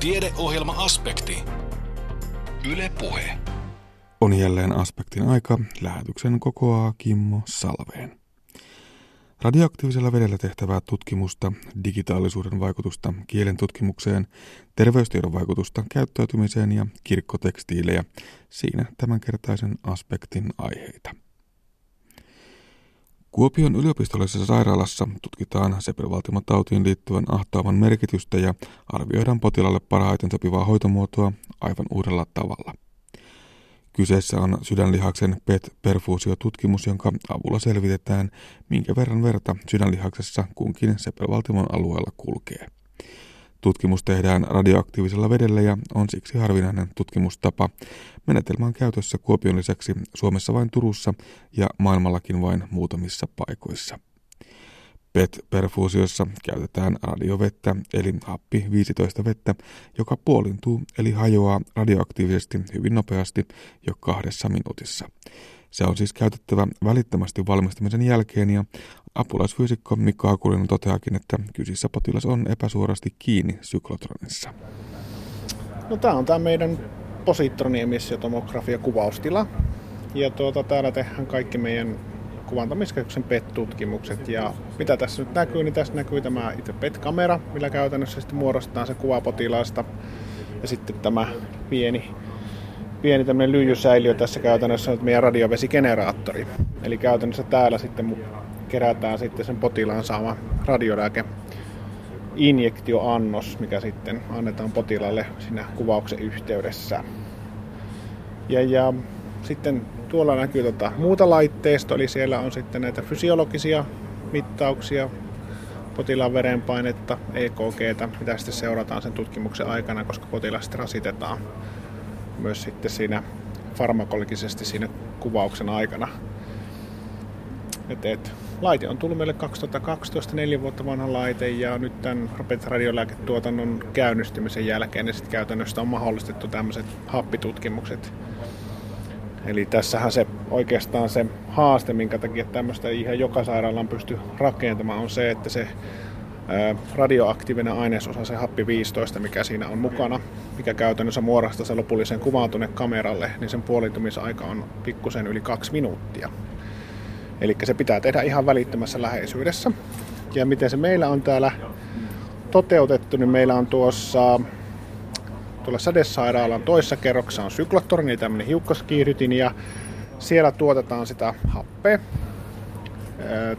Tiedeohjelma-aspekti. Yle Puhe. On jälleen aspektin aika. Lähetyksen kokoaa Kimmo Salveen. Radioaktiivisella vedellä tehtävää tutkimusta, digitaalisuuden vaikutusta kielen tutkimukseen, terveystiedon vaikutusta käyttäytymiseen ja kirkkotekstiilejä. Siinä tämänkertaisen aspektin aiheita. Kuopion yliopistollisessa sairaalassa tutkitaan sepelvaltimotautiin liittyvän ahtaavan merkitystä ja arvioidaan potilaalle parhaiten sopivaa hoitomuotoa aivan uudella tavalla. Kyseessä on sydänlihaksen PET-perfuusiotutkimus, jonka avulla selvitetään, minkä verran verta sydänlihaksessa kunkin sepelvaltimon alueella kulkee. Tutkimus tehdään radioaktiivisella vedellä ja on siksi harvinainen tutkimustapa. Menetelmä on käytössä Kuopion lisäksi Suomessa vain Turussa ja maailmallakin vain muutamissa paikoissa. PET-perfuusiossa käytetään radiovettä eli happi 15 vettä, joka puolintuu eli hajoaa radioaktiivisesti hyvin nopeasti jo kahdessa minuutissa. Se on siis käytettävä välittömästi valmistamisen jälkeen ja apulaisfyysikko Mikko Akulinen toteakin, että kysissä potilas on epäsuorasti kiinni syklotronissa. No tämä on tämä meidän positroniemissiotomografia kuvaustila. Ja tuota, täällä tehdään kaikki meidän kuvantamiskeskuksen PET-tutkimukset. Ja mitä tässä nyt näkyy, niin tässä näkyy tämä itse PET-kamera, millä käytännössä sitten muodostetaan se kuva potilaasta. Ja sitten tämä pieni pieni tämmöinen lyijysäiliö tässä käytännössä on meidän radiovesigeneraattori. Eli käytännössä täällä sitten kerätään sitten sen potilaan saama radiolääke injektioannos, mikä sitten annetaan potilaalle siinä kuvauksen yhteydessä. Ja, ja sitten tuolla näkyy tota muuta laitteistoa, eli siellä on sitten näitä fysiologisia mittauksia, potilaan verenpainetta, EKGtä, mitä sitten seurataan sen tutkimuksen aikana, koska potilasta rasitetaan myös sitten siinä farmakologisesti siinä kuvauksen aikana. Et, et, laite on tullut meille 2012, neljä vuotta vanha laite ja nyt tämän radiolääketuotannon käynnistymisen jälkeen niin sitten käytännössä on mahdollistettu tämmöiset happitutkimukset. Eli tässähän se oikeastaan se haaste, minkä takia tämmöistä ihan joka sairaalaan pysty rakentamaan, on se, että se radioaktiivinen ainesosa, se happi 15, mikä siinä on mukana, mikä käytännössä muodostaa se lopullisen kuvan tuonne kameralle, niin sen puolitumisaika on pikkusen yli kaksi minuuttia. Eli se pitää tehdä ihan välittömässä läheisyydessä. Ja miten se meillä on täällä toteutettu, niin meillä on tuossa tuolla Sädesairaalan toisessa kerroksessa on syklottori, niin tämmöinen hiukkaskiihdytin, ja siellä tuotetaan sitä happea,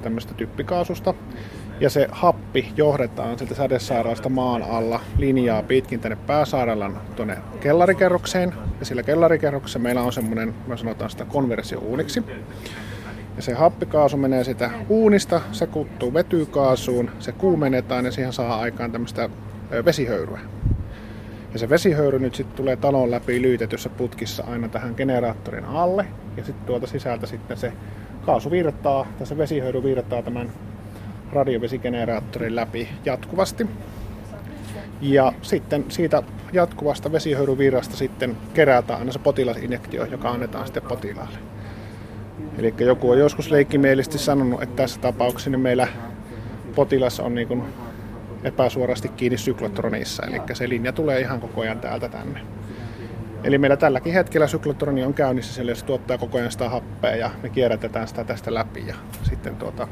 tämmöistä typpikaasusta, ja se happi johdetaan sieltä sädesairaalasta maan alla linjaa pitkin tänne pääsairaalan tuonne kellarikerrokseen. Ja sillä kellarikerroksessa meillä on semmoinen, me sanotaan sitä konversiouuniksi. Ja se happikaasu menee sitä uunista, se kuttuu vetykaasuun, se kuumennetaan ja siihen saa aikaan tämmöistä vesihöyryä. Ja se vesihöyry nyt sitten tulee talon läpi lyytetyssä putkissa aina tähän generaattorin alle. Ja sitten tuolta sisältä sitten se kaasu virtaa, tai se vesihöyry virtaa tämän radiovesigeneraattorin läpi jatkuvasti. Ja sitten siitä jatkuvasta vesihöyryvirrasta sitten kerätään aina se potilasinjektio, joka annetaan sitten potilaalle. Eli joku on joskus leikkimielisesti sanonut, että tässä tapauksessa niin meillä potilas on niin kuin epäsuorasti kiinni syklotronissa, eli se linja tulee ihan koko ajan täältä tänne. Eli meillä tälläkin hetkellä syklotroni on käynnissä, sillä se tuottaa koko ajan sitä happea ja me kierrätetään sitä tästä läpi ja sitten tuota,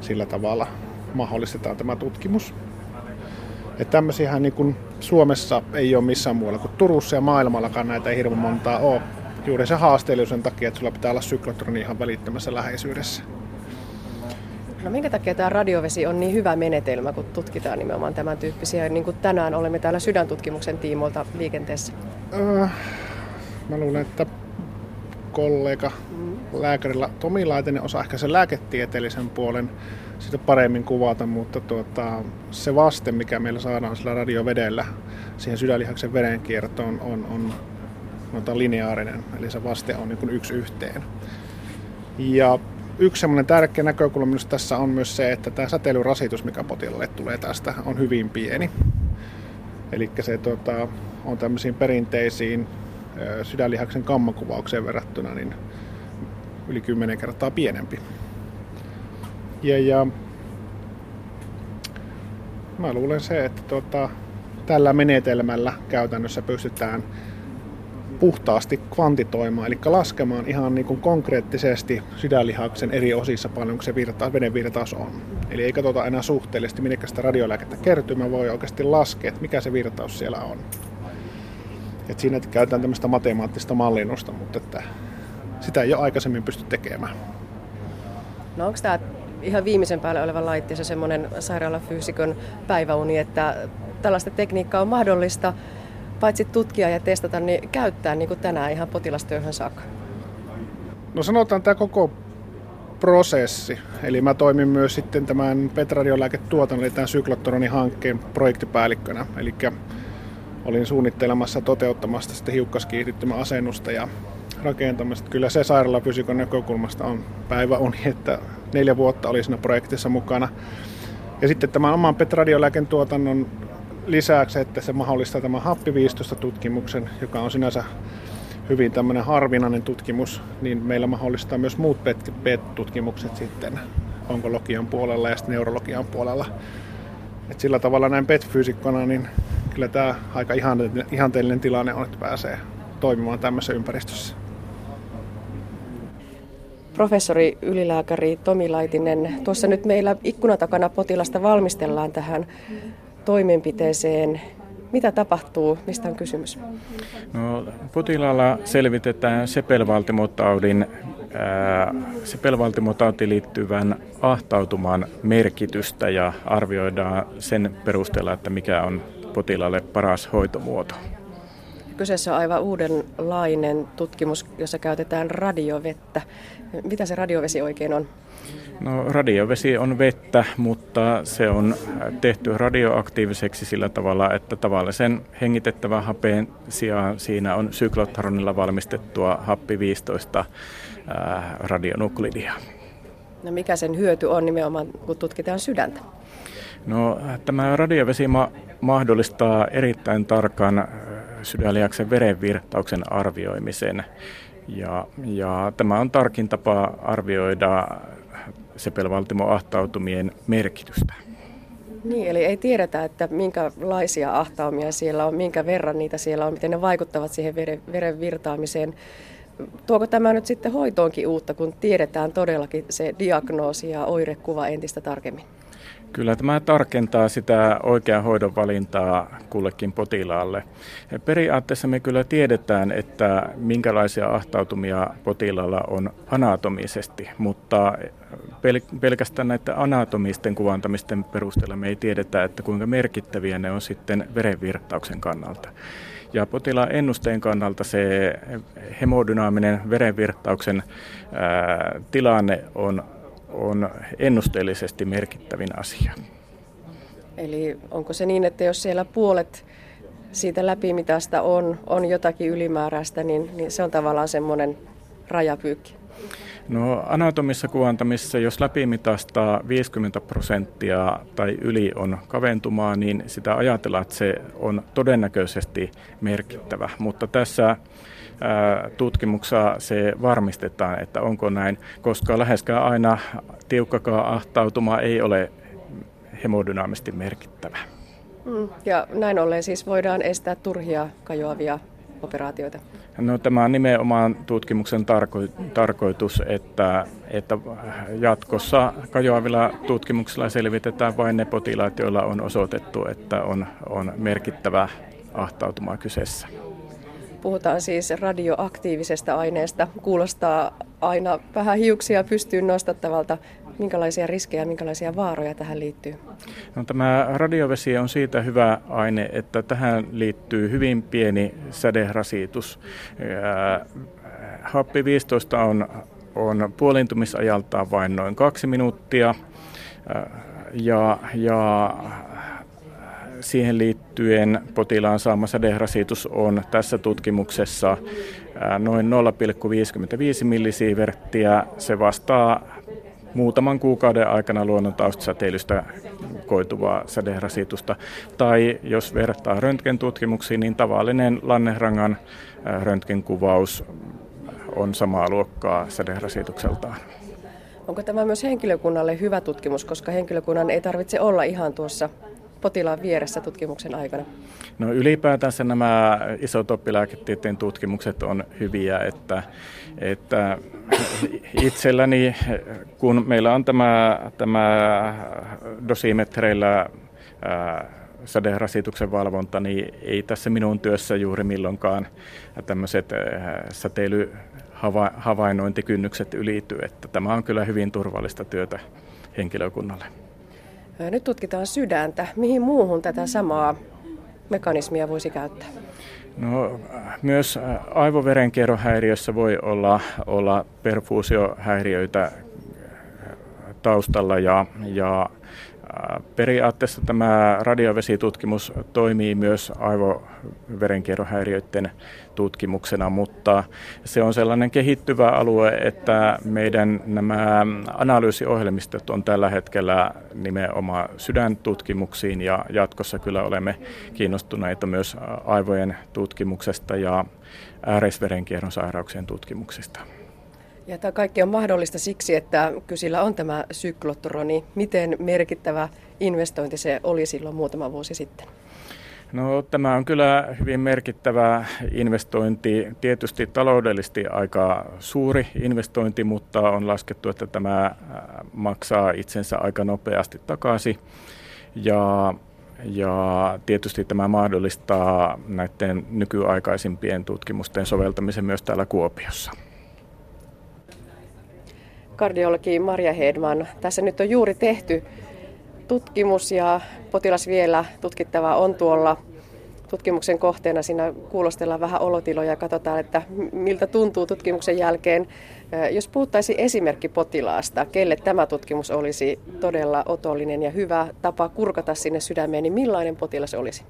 sillä tavalla mahdollistetaan tämä tutkimus. Että tämmöisiähän niin Suomessa ei ole missään muualla kuin Turussa ja maailmallakaan näitä ei hirveän montaa ole. Juuri se haasteellisuuden takia, että sulla pitää olla syklotroni ihan välittömässä läheisyydessä. No minkä takia tämä radiovesi on niin hyvä menetelmä, kun tutkitaan nimenomaan tämän tyyppisiä, niin kuin tänään olemme täällä sydäntutkimuksen tiimoilta liikenteessä? Öö, mä luulen, että kollega mm. lääkärillä Tomi Laitinen osaa ehkä sen lääketieteellisen puolen sitä paremmin kuvata, mutta tuota, se vaste, mikä meillä saadaan sillä radiovedellä siihen sydänlihaksen verenkiertoon on, on, on lineaarinen, eli se vaste on niin yksi yhteen. Ja yksi semmoinen tärkeä näkökulma minusta tässä on myös se, että tämä säteilyrasitus, mikä potilaalle tulee tästä, on hyvin pieni. Eli se tuota, on tämmöisiin perinteisiin sydänlihaksen kammakuvaukseen verrattuna niin yli 10 kertaa pienempi. Ja, ja mä luulen se, että tuota, tällä menetelmällä käytännössä pystytään puhtaasti kvantitoimaan, eli laskemaan ihan niin kuin konkreettisesti sydänlihaksen eri osissa paljon, kun se virta, veden virtaus on. Eli ei katsota enää suhteellisesti, minkä sitä radiolääkettä kertyy, mä voi oikeasti laskea, että mikä se virtaus siellä on. Et siinä käytetään tämmöistä matemaattista mallinnusta, mutta että sitä ei ole aikaisemmin pysty tekemään. No onko tämä ihan viimeisen päälle oleva laitteessa semmoinen sairaalafyysikon päiväuni, että tällaista tekniikkaa on mahdollista paitsi tutkia ja testata, niin käyttää niin kuin tänään ihan potilastyöhön saakka? No sanotaan tämä koko prosessi. Eli mä toimin myös sitten tämän Petradiolääketuotannon, eli tämän Syklotronin hankkeen projektipäällikkönä. Eli olin suunnittelemassa toteuttamasta sitten hiukkaskiihdyttimän asennusta ja rakentamista. Kyllä se sairaalafysikon näkökulmasta on päivä on, että neljä vuotta oli siinä projektissa mukana. Ja sitten tämän oman Petradiolääken tuotannon lisäksi, että se mahdollistaa tämän happiviistosta-tutkimuksen, joka on sinänsä hyvin tämmöinen harvinainen tutkimus, niin meillä mahdollistaa myös muut PET-tutkimukset sitten onkologian puolella ja sitten neurologian puolella. Et sillä tavalla näin PET-fyysikkona, niin kyllä tämä aika ihanteellinen tilanne on, että pääsee toimimaan tämmöisessä ympäristössä. Professori ylilääkäri Tomi Laitinen, tuossa nyt meillä ikkunatakana potilasta valmistellaan tähän toimenpiteeseen. Mitä tapahtuu? Mistä on kysymys? No, potilaalla selvitetään sepelvaltimotaudin sepelvaltimotautiin liittyvän ahtautuman merkitystä ja arvioidaan sen perusteella, että mikä on potilaalle paras hoitomuoto. Kyseessä on aivan uudenlainen tutkimus, jossa käytetään radiovettä. Mitä se radiovesi oikein on? No radiovesi on vettä, mutta se on tehty radioaktiiviseksi sillä tavalla, että tavallisen hengitettävän hapeen sijaan siinä on syklotronilla valmistettua happi 15 radionuklidia. No mikä sen hyöty on nimenomaan, kun tutkitaan sydäntä? No tämä radiovesi ma- mahdollistaa erittäin tarkan sydänlihaksen verenvirtauksen arvioimisen. Ja, ja tämä on tarkin tapa arvioida sepelvaltimoahtautumien merkitystä. Niin, eli ei tiedetä, että minkälaisia ahtaumia siellä on, minkä verran niitä siellä on, miten ne vaikuttavat siihen veren, veren virtaamiseen. Tuoko tämä nyt sitten hoitoonkin uutta, kun tiedetään todellakin se diagnoosi ja oirekuva entistä tarkemmin? Kyllä tämä tarkentaa sitä oikean hoidon valintaa kullekin potilaalle. Periaatteessa me kyllä tiedetään, että minkälaisia ahtautumia potilaalla on anatomisesti, mutta pelkästään näiden anatomisten kuvantamisten perusteella me ei tiedetä, että kuinka merkittäviä ne on sitten verenvirtauksen kannalta. Ja potilaan ennusteen kannalta se hemodynaaminen verenvirtauksen ää, tilanne on on ennusteellisesti merkittävin asia. Eli onko se niin, että jos siellä puolet siitä läpimitasta on, on jotakin ylimääräistä, niin, niin se on tavallaan semmoinen rajapyykki? No anatomissa kuvantamissa, jos läpimitasta 50 prosenttia tai yli on kaventumaa, niin sitä ajatellaan, että se on todennäköisesti merkittävä. Mutta tässä tutkimuksessa se varmistetaan, että onko näin, koska läheskään aina tiukkakaan ahtautuma ei ole hemodynaamisesti merkittävä. Mm, ja näin ollen siis voidaan estää turhia kajoavia operaatioita? No, tämä on nimenomaan tutkimuksen tarko- tarkoitus, että, että jatkossa kajoavilla tutkimuksilla selvitetään vain ne potilaat, joilla on osoitettu, että on, on merkittävä ahtautuma kyseessä. Puhutaan siis radioaktiivisesta aineesta. Kuulostaa aina vähän hiuksia pystyyn nostattavalta. Minkälaisia riskejä minkälaisia vaaroja tähän liittyy? No, tämä radiovesi on siitä hyvä aine, että tähän liittyy hyvin pieni säderasitus. Happi 15 on, on puolintumisajaltaan vain noin kaksi minuuttia. Ja, ja siihen liittyen potilaan saama sädehrasitus on tässä tutkimuksessa noin 0,55 millisieverttiä. Se vastaa muutaman kuukauden aikana luonnon taustasäteilystä koituvaa sädehrasitusta. Tai jos vertaa röntgentutkimuksiin, niin tavallinen lannerangan röntgenkuvaus on samaa luokkaa sädehrasitukseltaan. Onko tämä myös henkilökunnalle hyvä tutkimus, koska henkilökunnan ei tarvitse olla ihan tuossa potilaan vieressä tutkimuksen aikana? No ylipäätänsä nämä isotoppilääketieteen tutkimukset on hyviä, että, että itselläni, kun meillä on tämä, tämä dosimetreillä sädehrasituksen valvonta, niin ei tässä minun työssä juuri milloinkaan tämmöiset säteilyhavainnointikynnykset ylity, että tämä on kyllä hyvin turvallista työtä henkilökunnalle. Nyt tutkitaan sydäntä. Mihin muuhun tätä samaa mekanismia voisi käyttää? No, myös aivoverenkierrohäiriössä voi olla, olla perfuusiohäiriöitä taustalla ja, ja Periaatteessa tämä radiovesitutkimus toimii myös aivoverenkierrohäiriöiden tutkimuksena, mutta se on sellainen kehittyvä alue, että meidän nämä analyysiohjelmistot on tällä hetkellä nimenomaan sydäntutkimuksiin ja jatkossa kyllä olemme kiinnostuneita myös aivojen tutkimuksesta ja ääreisverenkierron sairauksien tutkimuksista. Ja tämä kaikki on mahdollista siksi, että kysillä on tämä syklotroni. Miten merkittävä investointi se oli silloin muutama vuosi sitten? No, tämä on kyllä hyvin merkittävä investointi. Tietysti taloudellisesti aika suuri investointi, mutta on laskettu, että tämä äh, maksaa itsensä aika nopeasti takaisin. Ja, ja tietysti tämä mahdollistaa näiden nykyaikaisimpien tutkimusten soveltamisen myös täällä Kuopiossa kardiologi Maria Hedman. Tässä nyt on juuri tehty tutkimus ja potilas vielä tutkittava on tuolla tutkimuksen kohteena. Siinä kuulostellaan vähän olotiloja ja katsotaan, että miltä tuntuu tutkimuksen jälkeen. Jos puhuttaisiin esimerkki potilaasta, kelle tämä tutkimus olisi todella otollinen ja hyvä tapa kurkata sinne sydämeen, niin millainen potilas olisi?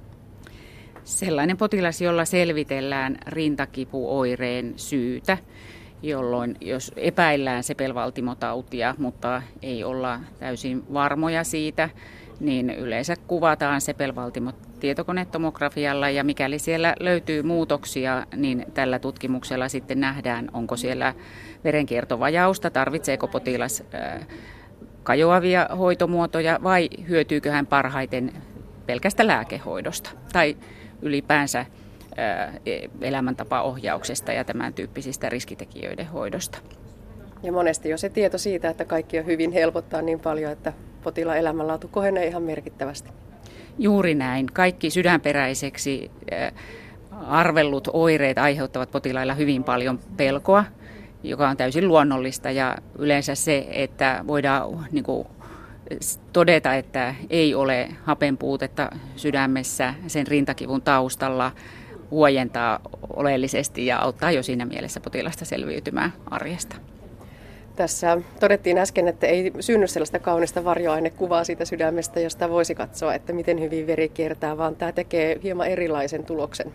Sellainen potilas, jolla selvitellään rintakipuoireen syytä jolloin jos epäillään sepelvaltimotautia, mutta ei olla täysin varmoja siitä, niin yleensä kuvataan sepelvaltimot tietokonetomografialla ja mikäli siellä löytyy muutoksia, niin tällä tutkimuksella sitten nähdään, onko siellä verenkiertovajausta, tarvitseeko potilas kajoavia hoitomuotoja vai hyötyykö hän parhaiten pelkästä lääkehoidosta tai ylipäänsä elämäntapaohjauksesta ja tämän tyyppisistä riskitekijöiden hoidosta. Ja monesti jo se tieto siitä, että kaikki on hyvin helpottaa niin paljon, että potilaan elämänlaatu kohenee ihan merkittävästi. Juuri näin. Kaikki sydänperäiseksi arvellut oireet aiheuttavat potilailla hyvin paljon pelkoa, joka on täysin luonnollista ja yleensä se, että voidaan niin kuin, todeta, että ei ole hapenpuutetta sydämessä sen rintakivun taustalla, huojentaa oleellisesti ja auttaa jo siinä mielessä potilasta selviytymään arjesta. Tässä todettiin äsken, että ei synny sellaista kaunista varjoainekuvaa siitä sydämestä, josta voisi katsoa, että miten hyvin veri kiertää, vaan tämä tekee hieman erilaisen tuloksen.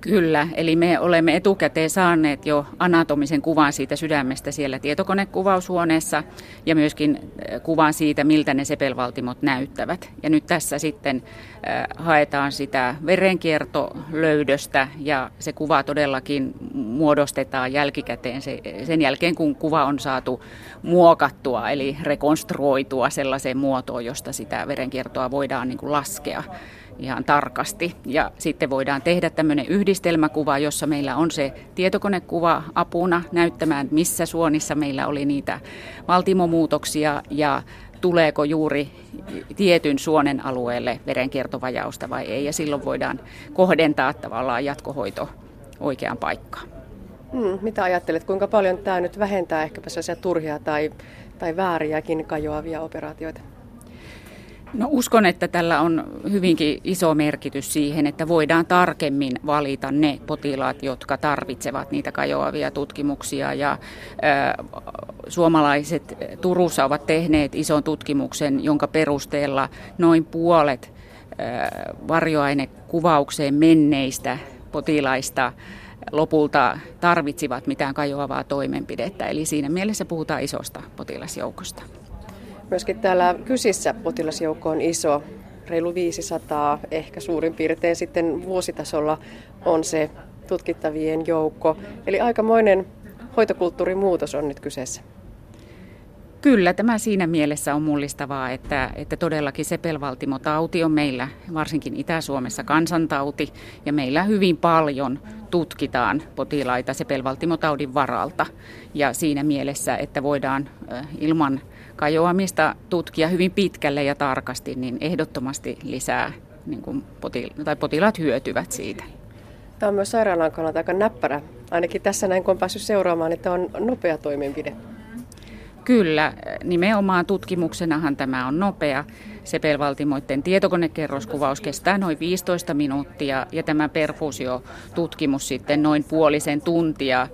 Kyllä, eli me olemme etukäteen saaneet jo anatomisen kuvan siitä sydämestä siellä tietokonekuvaushuoneessa ja myöskin äh, kuvan siitä, miltä ne sepelvaltimot näyttävät. Ja nyt tässä sitten äh, haetaan sitä verenkiertolöydöstä ja se kuva todellakin muodostetaan jälkikäteen sen jälkeen, kun kuva on saatu muokattua, eli rekonstruoitua sellaiseen muotoon, josta sitä verenkiertoa voidaan niin kuin laskea ihan tarkasti. Ja sitten voidaan tehdä tämmöinen yhdistelmäkuva, jossa meillä on se tietokonekuva apuna näyttämään, missä suonissa meillä oli niitä valtimomuutoksia ja tuleeko juuri tietyn suonen alueelle verenkiertovajausta vai ei. Ja silloin voidaan kohdentaa tavallaan jatkohoito oikeaan paikkaan. Hmm, mitä ajattelet, kuinka paljon tämä nyt vähentää ehkäpä sellaisia turhia tai, tai vääriäkin kajoavia operaatioita? No uskon, että tällä on hyvinkin iso merkitys siihen, että voidaan tarkemmin valita ne potilaat, jotka tarvitsevat niitä kajoavia tutkimuksia. Ja suomalaiset Turussa ovat tehneet ison tutkimuksen, jonka perusteella noin puolet ä, varjoainekuvaukseen menneistä potilaista lopulta tarvitsivat mitään kajoavaa toimenpidettä. Eli siinä mielessä puhutaan isosta potilasjoukosta. Myöskin täällä kysissä potilasjoukko on iso, reilu 500, ehkä suurin piirtein sitten vuositasolla on se tutkittavien joukko. Eli aikamoinen hoitokulttuurimuutos on nyt kyseessä. Kyllä, tämä siinä mielessä on mullistavaa, että, että todellakin sepelvaltimotauti on meillä, varsinkin Itä-Suomessa, kansantauti, ja meillä hyvin paljon tutkitaan potilaita sepelvaltimotaudin varalta. Ja siinä mielessä, että voidaan ilman kajoamista tutkia hyvin pitkälle ja tarkasti, niin ehdottomasti lisää, niin kuin potila- tai potilaat hyötyvät siitä. Tämä on myös sairaalan kannalta aika näppärä. Ainakin tässä näin, kun on päässyt seuraamaan, että on nopea toimenpide. Kyllä, nimenomaan tutkimuksenahan tämä on nopea. Sepelvaltimoiden tietokonekerroskuvaus kestää noin 15 minuuttia ja tämä perfusiotutkimus sitten noin puolisen tuntia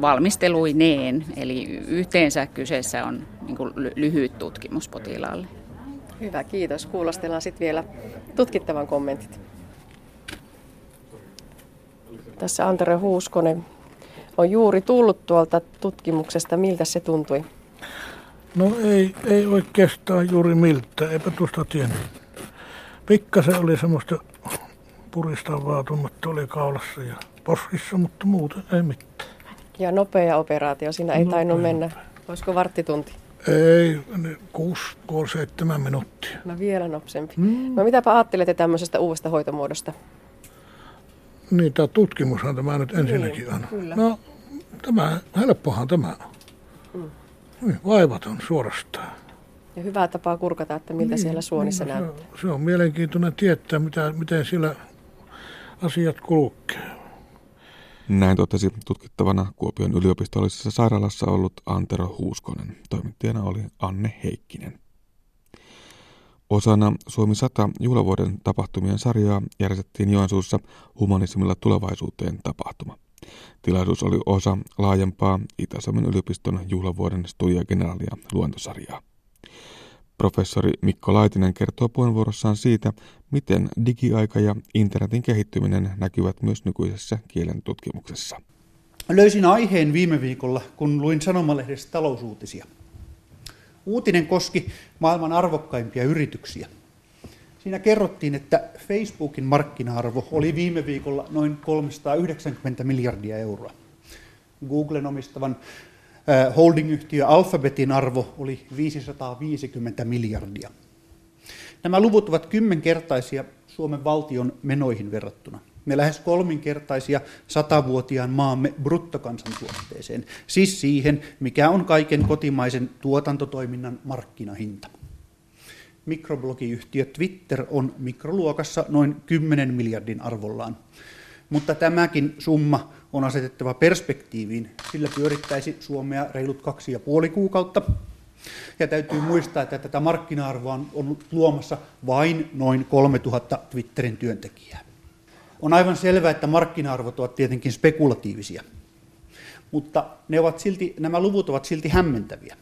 valmisteluineen. Eli yhteensä kyseessä on niin lyhyt tutkimus potilaalle. Hyvä, kiitos. Kuulostellaan sitten vielä tutkittavan kommentit. Tässä Antero Huuskonen on juuri tullut tuolta tutkimuksesta. Miltä se tuntui? No ei, ei oikeastaan juuri miltä, eipä tuosta tiennyt. Pikkasen oli semmoista puristavaa tunnetta oli kaulassa ja poskissa, mutta muuten ei mitään. Ja nopea operaatio, siinä ei nopea. tainnut mennä. Olisiko varttitunti? Ei, 6-7 minuuttia. No vielä nopsempi. Mm. No mitäpä ajattelette tämmöisestä uudesta hoitomuodosta? Niin, tämä tutkimushan tämä nyt ensinnäkin niin, on. Kyllä. No, tämä, helppohan tämä on. Mm. Niin, vaivaton suorastaan. Ja hyvää tapaa kurkata, että miltä niin, siellä suonissa niin, näyttää. Se, se on mielenkiintoinen tietää, mitä, miten siellä asiat kulkee. Näin totesi tutkittavana Kuopion yliopistollisessa sairaalassa ollut Antero Huuskonen. Toimittajana oli Anne Heikkinen. Osana Suomi 100 juhlavuoden tapahtumien sarjaa järjestettiin Joensuussa humanismilla tulevaisuuteen tapahtuma. Tilaisuus oli osa laajempaa Itä-Suomen yliopiston juhlavuoden Studia Generalia luentosarjaa. Professori Mikko Laitinen kertoo puheenvuorossaan siitä, miten digiaika ja internetin kehittyminen näkyvät myös nykyisessä kielen tutkimuksessa. Löysin aiheen viime viikolla, kun luin sanomalehdestä talousuutisia – Uutinen koski maailman arvokkaimpia yrityksiä. Siinä kerrottiin, että Facebookin markkina-arvo oli viime viikolla noin 390 miljardia euroa. Googlen omistavan holdingyhtiö Alphabetin arvo oli 550 miljardia. Nämä luvut ovat kymmenkertaisia Suomen valtion menoihin verrattuna me lähes kolminkertaisia satavuotiaan maamme bruttokansantuotteeseen, siis siihen, mikä on kaiken kotimaisen tuotantotoiminnan markkinahinta. Mikroblogiyhtiö Twitter on mikroluokassa noin 10 miljardin arvollaan, mutta tämäkin summa on asetettava perspektiiviin, sillä pyörittäisi Suomea reilut kaksi ja puoli kuukautta. Ja täytyy muistaa, että tätä markkina-arvoa on ollut luomassa vain noin 3000 Twitterin työntekijää. On aivan selvää, että markkina-arvot ovat tietenkin spekulatiivisia, mutta ne ovat silti, nämä luvut ovat silti hämmentäviä.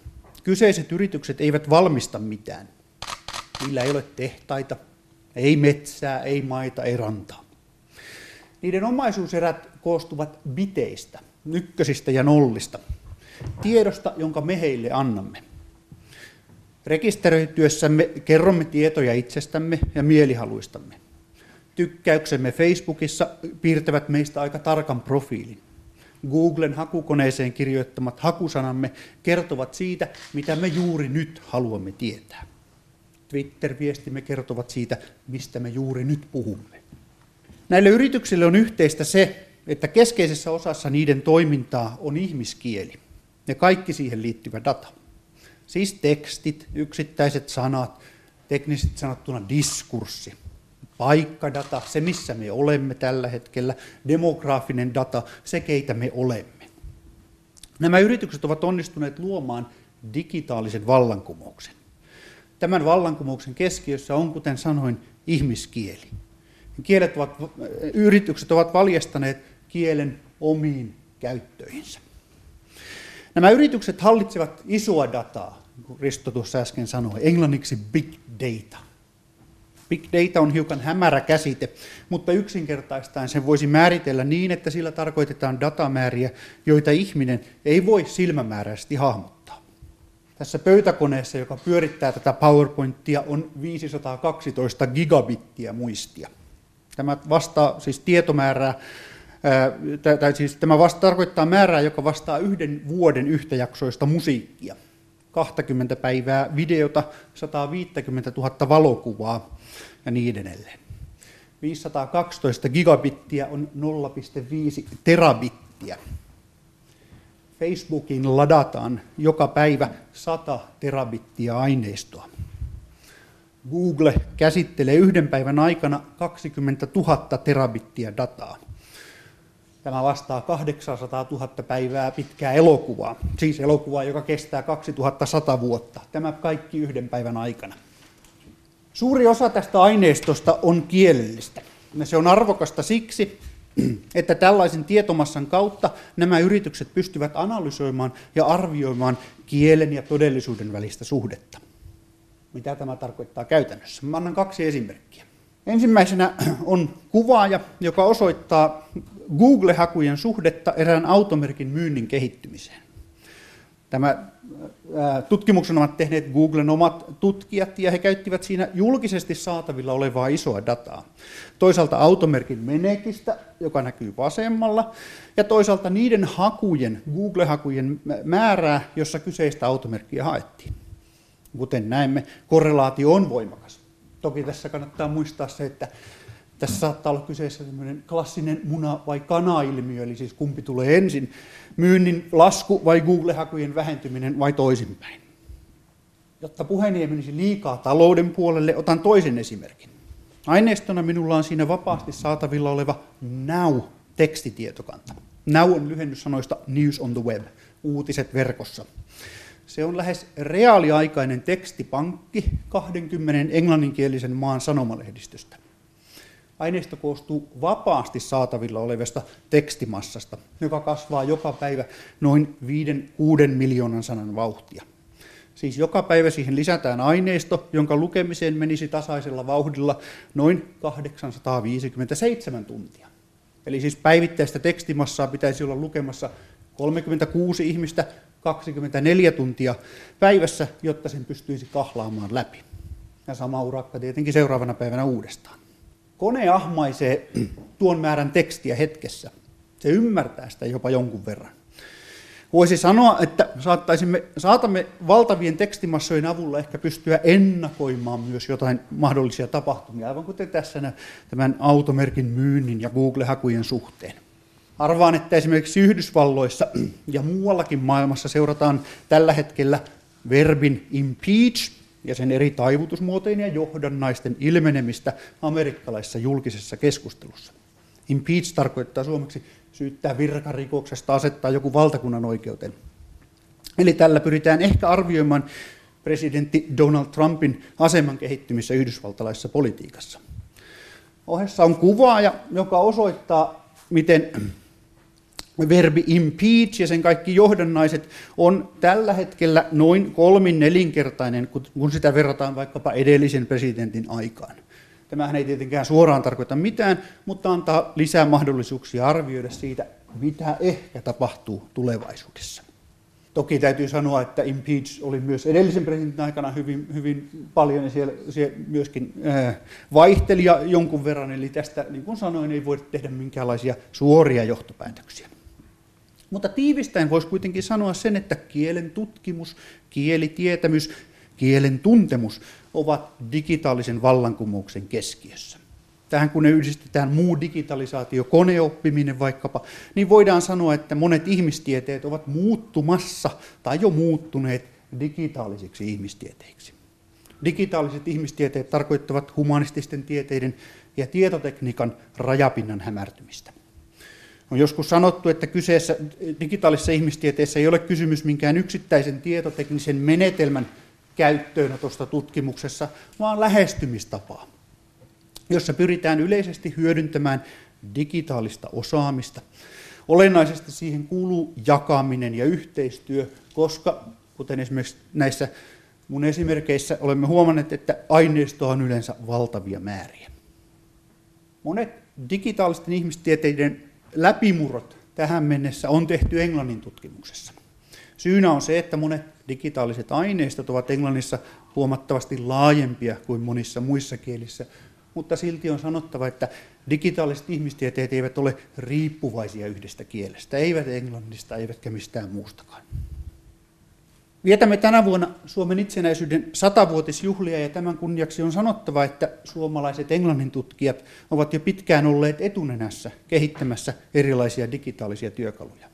Kyseiset yritykset eivät valmista mitään. Niillä ei ole tehtaita, ei metsää, ei maita, ei rantaa. Niiden omaisuuserät koostuvat biteistä, ykkösistä ja nollista, tiedosta, jonka me heille annamme. Rekisteröityessämme kerromme tietoja itsestämme ja mielihaluistamme tykkäyksemme Facebookissa piirtävät meistä aika tarkan profiilin. Googlen hakukoneeseen kirjoittamat hakusanamme kertovat siitä, mitä me juuri nyt haluamme tietää. Twitter-viestimme kertovat siitä, mistä me juuri nyt puhumme. Näille yrityksille on yhteistä se, että keskeisessä osassa niiden toimintaa on ihmiskieli ja kaikki siihen liittyvä data. Siis tekstit, yksittäiset sanat, teknisesti sanottuna diskurssi, paikkadata, se missä me olemme tällä hetkellä, demograafinen data, se keitä me olemme. Nämä yritykset ovat onnistuneet luomaan digitaalisen vallankumouksen. Tämän vallankumouksen keskiössä on, kuten sanoin, ihmiskieli. Kielet ovat, yritykset ovat valjastaneet kielen omiin käyttöihinsä. Nämä yritykset hallitsevat isoa dataa, niin kuin Risto tuossa äsken sanoi, englanniksi big data. Big data on hiukan hämärä käsite, mutta yksinkertaistaen sen voisi määritellä niin, että sillä tarkoitetaan datamääriä, joita ihminen ei voi silmämääräisesti hahmottaa. Tässä pöytäkoneessa, joka pyörittää tätä PowerPointia, on 512 gigabittiä muistia. Tämä vastaa siis tietomäärää, tai siis tämä vasta, tarkoittaa määrää, joka vastaa yhden vuoden yhtäjaksoista musiikkia. 20 päivää videota, 150 000 valokuvaa ja niin edelleen. 512 gigabittiä on 0,5 terabittiä. Facebookin ladataan joka päivä 100 terabittiä aineistoa. Google käsittelee yhden päivän aikana 20 000 terabittiä dataa. Tämä vastaa 800 000 päivää pitkää elokuvaa, siis elokuvaa, joka kestää 2100 vuotta. Tämä kaikki yhden päivän aikana. Suuri osa tästä aineistosta on kielellistä. Ja se on arvokasta siksi, että tällaisen tietomassan kautta nämä yritykset pystyvät analysoimaan ja arvioimaan kielen ja todellisuuden välistä suhdetta. Mitä tämä tarkoittaa käytännössä? Mä annan kaksi esimerkkiä. Ensimmäisenä on kuvaaja, joka osoittaa Google-hakujen suhdetta erään automerkin myynnin kehittymiseen. Tämä tutkimuksen ovat tehneet Googlen omat tutkijat ja he käyttivät siinä julkisesti saatavilla olevaa isoa dataa. Toisaalta automerkin menekistä, joka näkyy vasemmalla, ja toisaalta niiden hakujen, Google-hakujen määrää, jossa kyseistä automerkkiä haettiin. Kuten näemme, korrelaatio on voimakas. Toki tässä kannattaa muistaa se, että tässä saattaa olla kyseessä klassinen muna- vai kana-ilmiö, eli siis kumpi tulee ensin, myynnin lasku vai Google-hakujen vähentyminen vai toisinpäin. Jotta puheeni ei menisi liikaa talouden puolelle, otan toisen esimerkin. Aineistona minulla on siinä vapaasti saatavilla oleva Now-tekstitietokanta. Now on lyhennys sanoista News on the Web, uutiset verkossa. Se on lähes reaaliaikainen tekstipankki 20 englanninkielisen maan sanomalehdistöstä. Aineisto koostuu vapaasti saatavilla olevasta tekstimassasta, joka kasvaa joka päivä noin 5-6 miljoonan sanan vauhtia. Siis joka päivä siihen lisätään aineisto, jonka lukemiseen menisi tasaisella vauhdilla noin 857 tuntia. Eli siis päivittäistä tekstimassaa pitäisi olla lukemassa 36 ihmistä 24 tuntia päivässä, jotta sen pystyisi kahlaamaan läpi. Ja sama urakka tietenkin seuraavana päivänä uudestaan. Kone ahmaisee tuon määrän tekstiä hetkessä. Se ymmärtää sitä jopa jonkun verran. Voisi sanoa, että saattaisimme, saatamme valtavien tekstimassojen avulla ehkä pystyä ennakoimaan myös jotain mahdollisia tapahtumia, aivan kuten tässä tämän automerkin myynnin ja Google-hakujen suhteen. Arvaan, että esimerkiksi Yhdysvalloissa ja muuallakin maailmassa seurataan tällä hetkellä verbin impeach ja sen eri taivutusmuotojen ja johdannaisten ilmenemistä amerikkalaisessa julkisessa keskustelussa. Impeach tarkoittaa suomeksi syyttää virkarikoksesta, asettaa joku valtakunnan oikeuteen. Eli tällä pyritään ehkä arvioimaan presidentti Donald Trumpin aseman kehittymistä yhdysvaltalaisessa politiikassa. Ohessa on kuvaaja, joka osoittaa, miten verbi impeach ja sen kaikki johdannaiset on tällä hetkellä noin kolmin nelinkertainen, kun sitä verrataan vaikkapa edellisen presidentin aikaan. Tämähän ei tietenkään suoraan tarkoita mitään, mutta antaa lisää mahdollisuuksia arvioida siitä, mitä ehkä tapahtuu tulevaisuudessa. Toki täytyy sanoa, että impeach oli myös edellisen presidentin aikana hyvin, hyvin paljon ja siellä, siellä myöskin äh, vaihteli jonkun verran. Eli tästä, niin kuin sanoin, ei voi tehdä minkäänlaisia suoria johtopäätöksiä. Mutta tiivistäen voisi kuitenkin sanoa sen, että kielen tutkimus, kielitietämys, kielen tuntemus ovat digitaalisen vallankumouksen keskiössä. Tähän kun ne yhdistetään muu digitalisaatio, koneoppiminen vaikkapa, niin voidaan sanoa, että monet ihmistieteet ovat muuttumassa tai jo muuttuneet digitaalisiksi ihmistieteiksi. Digitaaliset ihmistieteet tarkoittavat humanististen tieteiden ja tietotekniikan rajapinnan hämärtymistä. On joskus sanottu, että kyseessä digitaalisessa ihmistieteessä ei ole kysymys minkään yksittäisen tietoteknisen menetelmän käyttöönotosta tutkimuksessa, vaan lähestymistapaa, jossa pyritään yleisesti hyödyntämään digitaalista osaamista. Olennaisesti siihen kuuluu jakaminen ja yhteistyö, koska kuten esimerkiksi näissä mun esimerkkeissä olemme huomanneet, että aineistoa on yleensä valtavia määriä. Monet digitaalisten ihmistieteiden läpimurrot tähän mennessä on tehty englannin tutkimuksessa. Syynä on se, että monet digitaaliset aineistot ovat englannissa huomattavasti laajempia kuin monissa muissa kielissä, mutta silti on sanottava, että digitaaliset ihmistieteet eivät ole riippuvaisia yhdestä kielestä, eivät englannista eivätkä mistään muustakaan. Vietämme tänä vuonna Suomen itsenäisyyden satavuotisjuhlia ja tämän kunniaksi on sanottava, että suomalaiset englannin tutkijat ovat jo pitkään olleet etunenässä kehittämässä erilaisia digitaalisia työkaluja.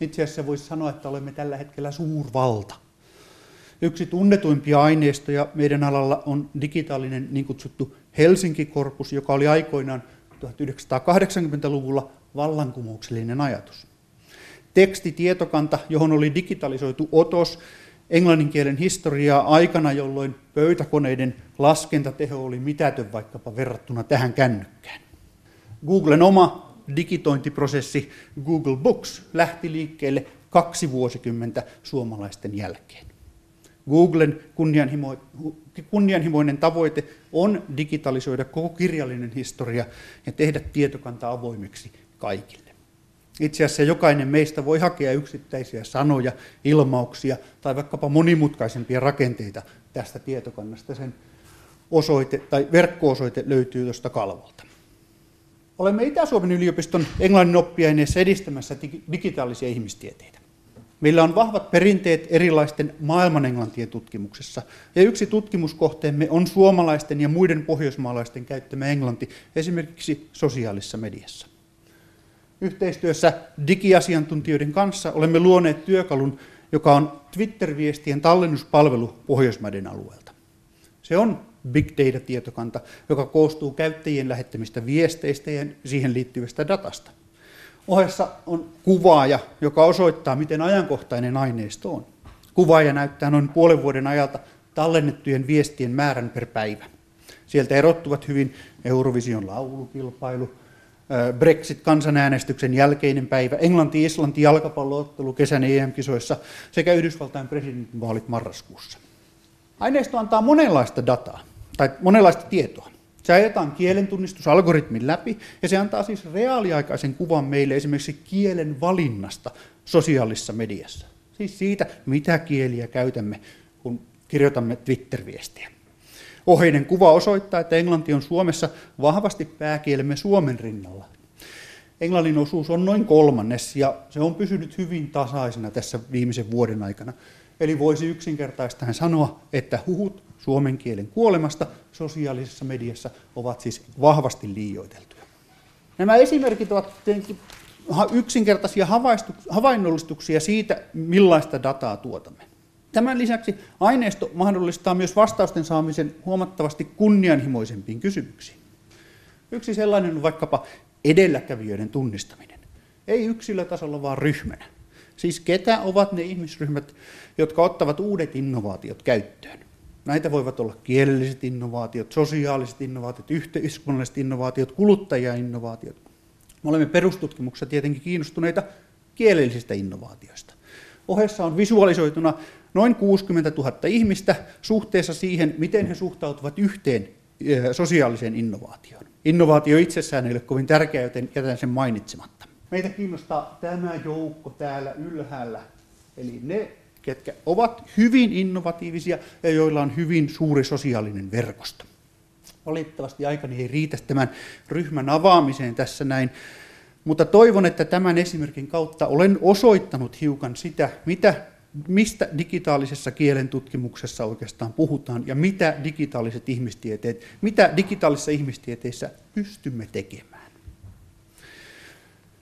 Itse asiassa voisi sanoa, että olemme tällä hetkellä suurvalta. Yksi tunnetuimpia aineistoja meidän alalla on digitaalinen niin kutsuttu Helsinki-korpus, joka oli aikoinaan 1980-luvulla vallankumouksellinen ajatus. Tekstitietokanta, johon oli digitalisoitu otos englannin kielen historiaa aikana, jolloin pöytäkoneiden laskentateho oli mitätön vaikkapa verrattuna tähän kännykkään. Googlen oma digitointiprosessi Google Books lähti liikkeelle kaksi vuosikymmentä suomalaisten jälkeen. Googlen kunnianhimo, kunnianhimoinen tavoite on digitalisoida koko kirjallinen historia ja tehdä tietokanta avoimeksi kaikille. Itse asiassa jokainen meistä voi hakea yksittäisiä sanoja, ilmauksia tai vaikkapa monimutkaisempia rakenteita tästä tietokannasta. Sen osoite tai verkko-osoite löytyy tuosta kalvolta. Olemme Itä-Suomen yliopiston englannin oppiaineessa edistämässä digitaalisia ihmistieteitä. Meillä on vahvat perinteet erilaisten maailmanenglantien tutkimuksessa, ja yksi tutkimuskohteemme on suomalaisten ja muiden pohjoismaalaisten käyttämä englanti, esimerkiksi sosiaalisessa mediassa. Yhteistyössä digiasiantuntijoiden kanssa olemme luoneet työkalun, joka on Twitter-viestien tallennuspalvelu Pohjoismaiden alueelta. Se on big data-tietokanta, joka koostuu käyttäjien lähettämistä viesteistä ja siihen liittyvästä datasta. Ohessa on kuvaaja, joka osoittaa, miten ajankohtainen aineisto on. Kuvaaja näyttää noin puolen vuoden ajalta tallennettujen viestien määrän per päivä. Sieltä erottuvat hyvin Eurovision laulukilpailu, Brexit-kansanäänestyksen jälkeinen päivä, Englanti-Islanti jalkapalloottelu kesän EM-kisoissa sekä Yhdysvaltain presidentinvaalit marraskuussa. Aineisto antaa monenlaista dataa tai monenlaista tietoa. Se ajetaan kielentunnistusalgoritmin läpi ja se antaa siis reaaliaikaisen kuvan meille esimerkiksi kielen valinnasta sosiaalisessa mediassa. Siis siitä, mitä kieliä käytämme, kun kirjoitamme Twitter-viestiä. Oheinen kuva osoittaa, että englanti on Suomessa vahvasti pääkielemme suomen rinnalla. Englannin osuus on noin kolmannes ja se on pysynyt hyvin tasaisena tässä viimeisen vuoden aikana. Eli voisi yksinkertaistaen sanoa, että huhut suomen kielen kuolemasta sosiaalisessa mediassa ovat siis vahvasti liioiteltuja. Nämä esimerkit ovat tietenkin yksinkertaisia havainnollistuksia siitä, millaista dataa tuotamme. Tämän lisäksi aineisto mahdollistaa myös vastausten saamisen huomattavasti kunnianhimoisempiin kysymyksiin. Yksi sellainen on vaikkapa edelläkävijöiden tunnistaminen. Ei yksilötasolla, vaan ryhmänä. Siis ketä ovat ne ihmisryhmät, jotka ottavat uudet innovaatiot käyttöön. Näitä voivat olla kielelliset innovaatiot, sosiaaliset innovaatiot, yhteiskunnalliset innovaatiot, kuluttajainnovaatiot. Me olemme perustutkimuksessa tietenkin kiinnostuneita kielellisistä innovaatioista. Ohessa on visualisoituna noin 60 000 ihmistä suhteessa siihen, miten he suhtautuvat yhteen sosiaaliseen innovaatioon. Innovaatio itsessään ei ole kovin tärkeä, joten jätän sen mainitsematta. Meitä kiinnostaa tämä joukko täällä ylhäällä, eli ne ketkä ovat hyvin innovatiivisia ja joilla on hyvin suuri sosiaalinen verkosto. Valitettavasti aikani ei riitä tämän ryhmän avaamiseen tässä näin, mutta toivon, että tämän esimerkin kautta olen osoittanut hiukan sitä, mitä, mistä digitaalisessa kielen tutkimuksessa oikeastaan puhutaan ja mitä digitaaliset ihmistieteet, mitä digitaalisissa ihmistieteissä pystymme tekemään.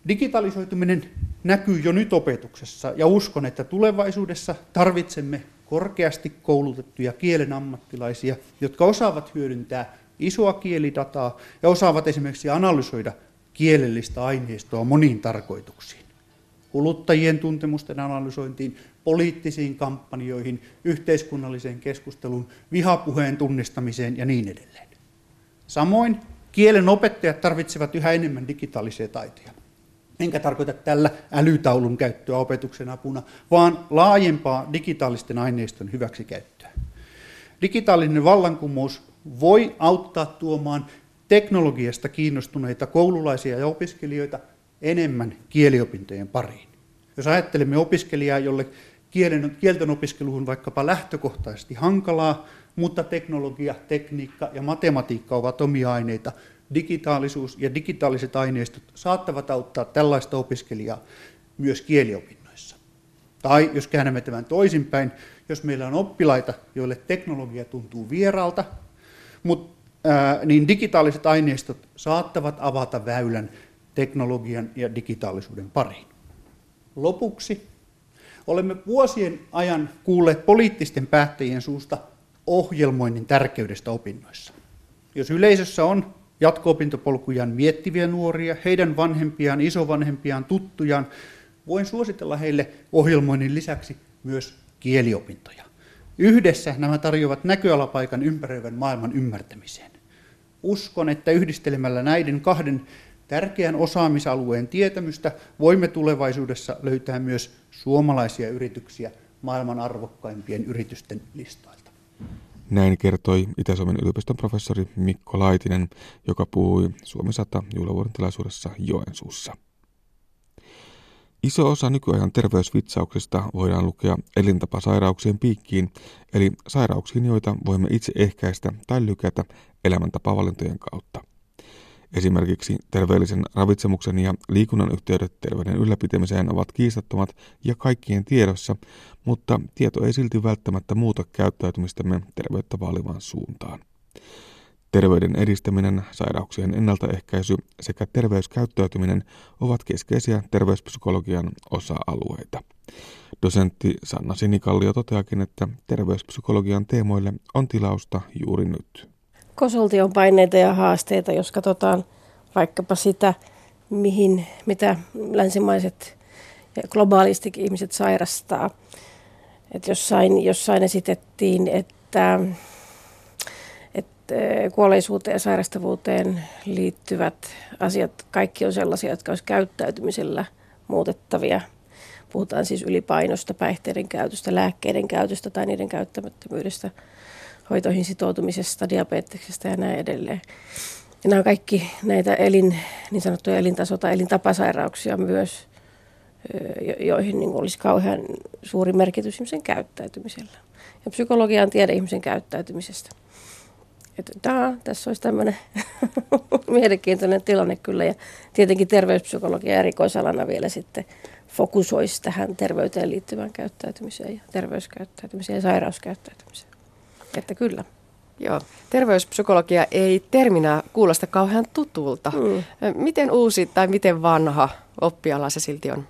Digitalisoituminen näkyy jo nyt opetuksessa ja uskon, että tulevaisuudessa tarvitsemme korkeasti koulutettuja kielen ammattilaisia, jotka osaavat hyödyntää isoa kielidataa ja osaavat esimerkiksi analysoida kielellistä aineistoa moniin tarkoituksiin. Kuluttajien tuntemusten analysointiin, poliittisiin kampanjoihin, yhteiskunnalliseen keskusteluun, vihapuheen tunnistamiseen ja niin edelleen. Samoin kielen opettajat tarvitsevat yhä enemmän digitaalisia taitoja enkä tarkoita tällä älytaulun käyttöä opetuksen apuna, vaan laajempaa digitaalisten aineiston hyväksikäyttöä. Digitaalinen vallankumous voi auttaa tuomaan teknologiasta kiinnostuneita koululaisia ja opiskelijoita enemmän kieliopintojen pariin. Jos ajattelemme opiskelijaa, jolle kielen, kielten opiskelu on vaikkapa lähtökohtaisesti hankalaa, mutta teknologia, tekniikka ja matematiikka ovat omia aineita, digitaalisuus ja digitaaliset aineistot saattavat auttaa tällaista opiskelijaa myös kieliopinnoissa. Tai jos käännämme tämän toisinpäin, jos meillä on oppilaita, joille teknologia tuntuu vieraalta, mutta ää, niin digitaaliset aineistot saattavat avata väylän teknologian ja digitaalisuuden pariin. Lopuksi olemme vuosien ajan kuulleet poliittisten päättäjien suusta ohjelmoinnin tärkeydestä opinnoissa. Jos yleisössä on jatko-opintopolkujaan miettiviä nuoria, heidän vanhempiaan, isovanhempiaan, tuttujaan, voin suositella heille ohjelmoinnin lisäksi myös kieliopintoja. Yhdessä nämä tarjoavat näköalapaikan ympäröivän maailman ymmärtämiseen. Uskon, että yhdistelemällä näiden kahden tärkeän osaamisalueen tietämystä voimme tulevaisuudessa löytää myös suomalaisia yrityksiä maailman arvokkaimpien yritysten listoilta. Näin kertoi Itä-Suomen yliopiston professori Mikko Laitinen, joka puhui Suomi 100 juhlavuoden tilaisuudessa Joensuussa. Iso osa nykyajan terveysvitsauksista voidaan lukea elintapasairauksien piikkiin, eli sairauksiin, joita voimme itse ehkäistä tai lykätä elämäntapavalintojen kautta. Esimerkiksi terveellisen ravitsemuksen ja liikunnan yhteydet terveyden ylläpitämiseen ovat kiistattomat ja kaikkien tiedossa, mutta tieto ei silti välttämättä muuta käyttäytymistämme terveyttä vaalivaan suuntaan. Terveyden edistäminen, sairauksien ennaltaehkäisy sekä terveyskäyttäytyminen ovat keskeisiä terveyspsykologian osa-alueita. Dosentti Sanna Sinikallio toteakin, että terveyspsykologian teemoille on tilausta juuri nyt. Konsultion paineita ja haasteita, jos katsotaan vaikkapa sitä, mihin, mitä länsimaiset ja globaalistikin ihmiset sairastaa. Et jossain, jossain esitettiin, että Eh, kuolleisuuteen ja sairastavuuteen liittyvät asiat, kaikki on sellaisia, jotka olisi käyttäytymisellä muutettavia. Puhutaan siis ylipainosta, päihteiden käytöstä, lääkkeiden käytöstä tai niiden käyttämättömyydestä, hoitoihin sitoutumisesta, diabeteksesta ja näin edelleen. Ja nämä on kaikki näitä elin, niin sanottuja elintaso- tai elintapasairauksia myös, joihin niin olisi kauhean suuri merkitys ihmisen käyttäytymisellä. Ja psykologia on tiede ihmisen käyttäytymisestä että taa, tässä olisi tämmöinen mielenkiintoinen tilanne kyllä. Ja tietenkin terveyspsykologia erikoisalana vielä sitten fokusoisi tähän terveyteen liittyvään käyttäytymiseen ja terveyskäyttäytymiseen ja sairauskäyttäytymiseen. Että kyllä. Joo, terveyspsykologia ei terminä kuulosta kauhean tutulta. Mm. Miten uusi tai miten vanha oppiala se silti on?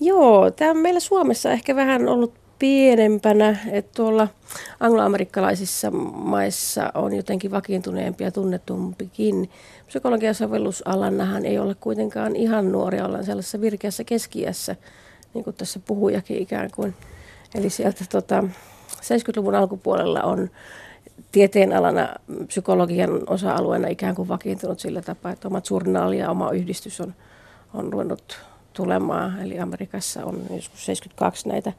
Joo, tämä on meillä Suomessa ehkä vähän ollut pienempänä, että tuolla angloamerikkalaisissa maissa on jotenkin vakiintuneempi ja tunnetumpikin. Psykologian sovellusalannahan ei ole kuitenkaan ihan nuoria, ollaan sellaisessa virkeässä keskiässä, niin kuin tässä puhujakin ikään kuin. Eli sieltä tota, 70-luvun alkupuolella on tieteenalana psykologian osa-alueena ikään kuin vakiintunut sillä tapaa, että omat journaali ja oma yhdistys on, on ruvennut tulemaan. Eli Amerikassa on joskus 72 näitä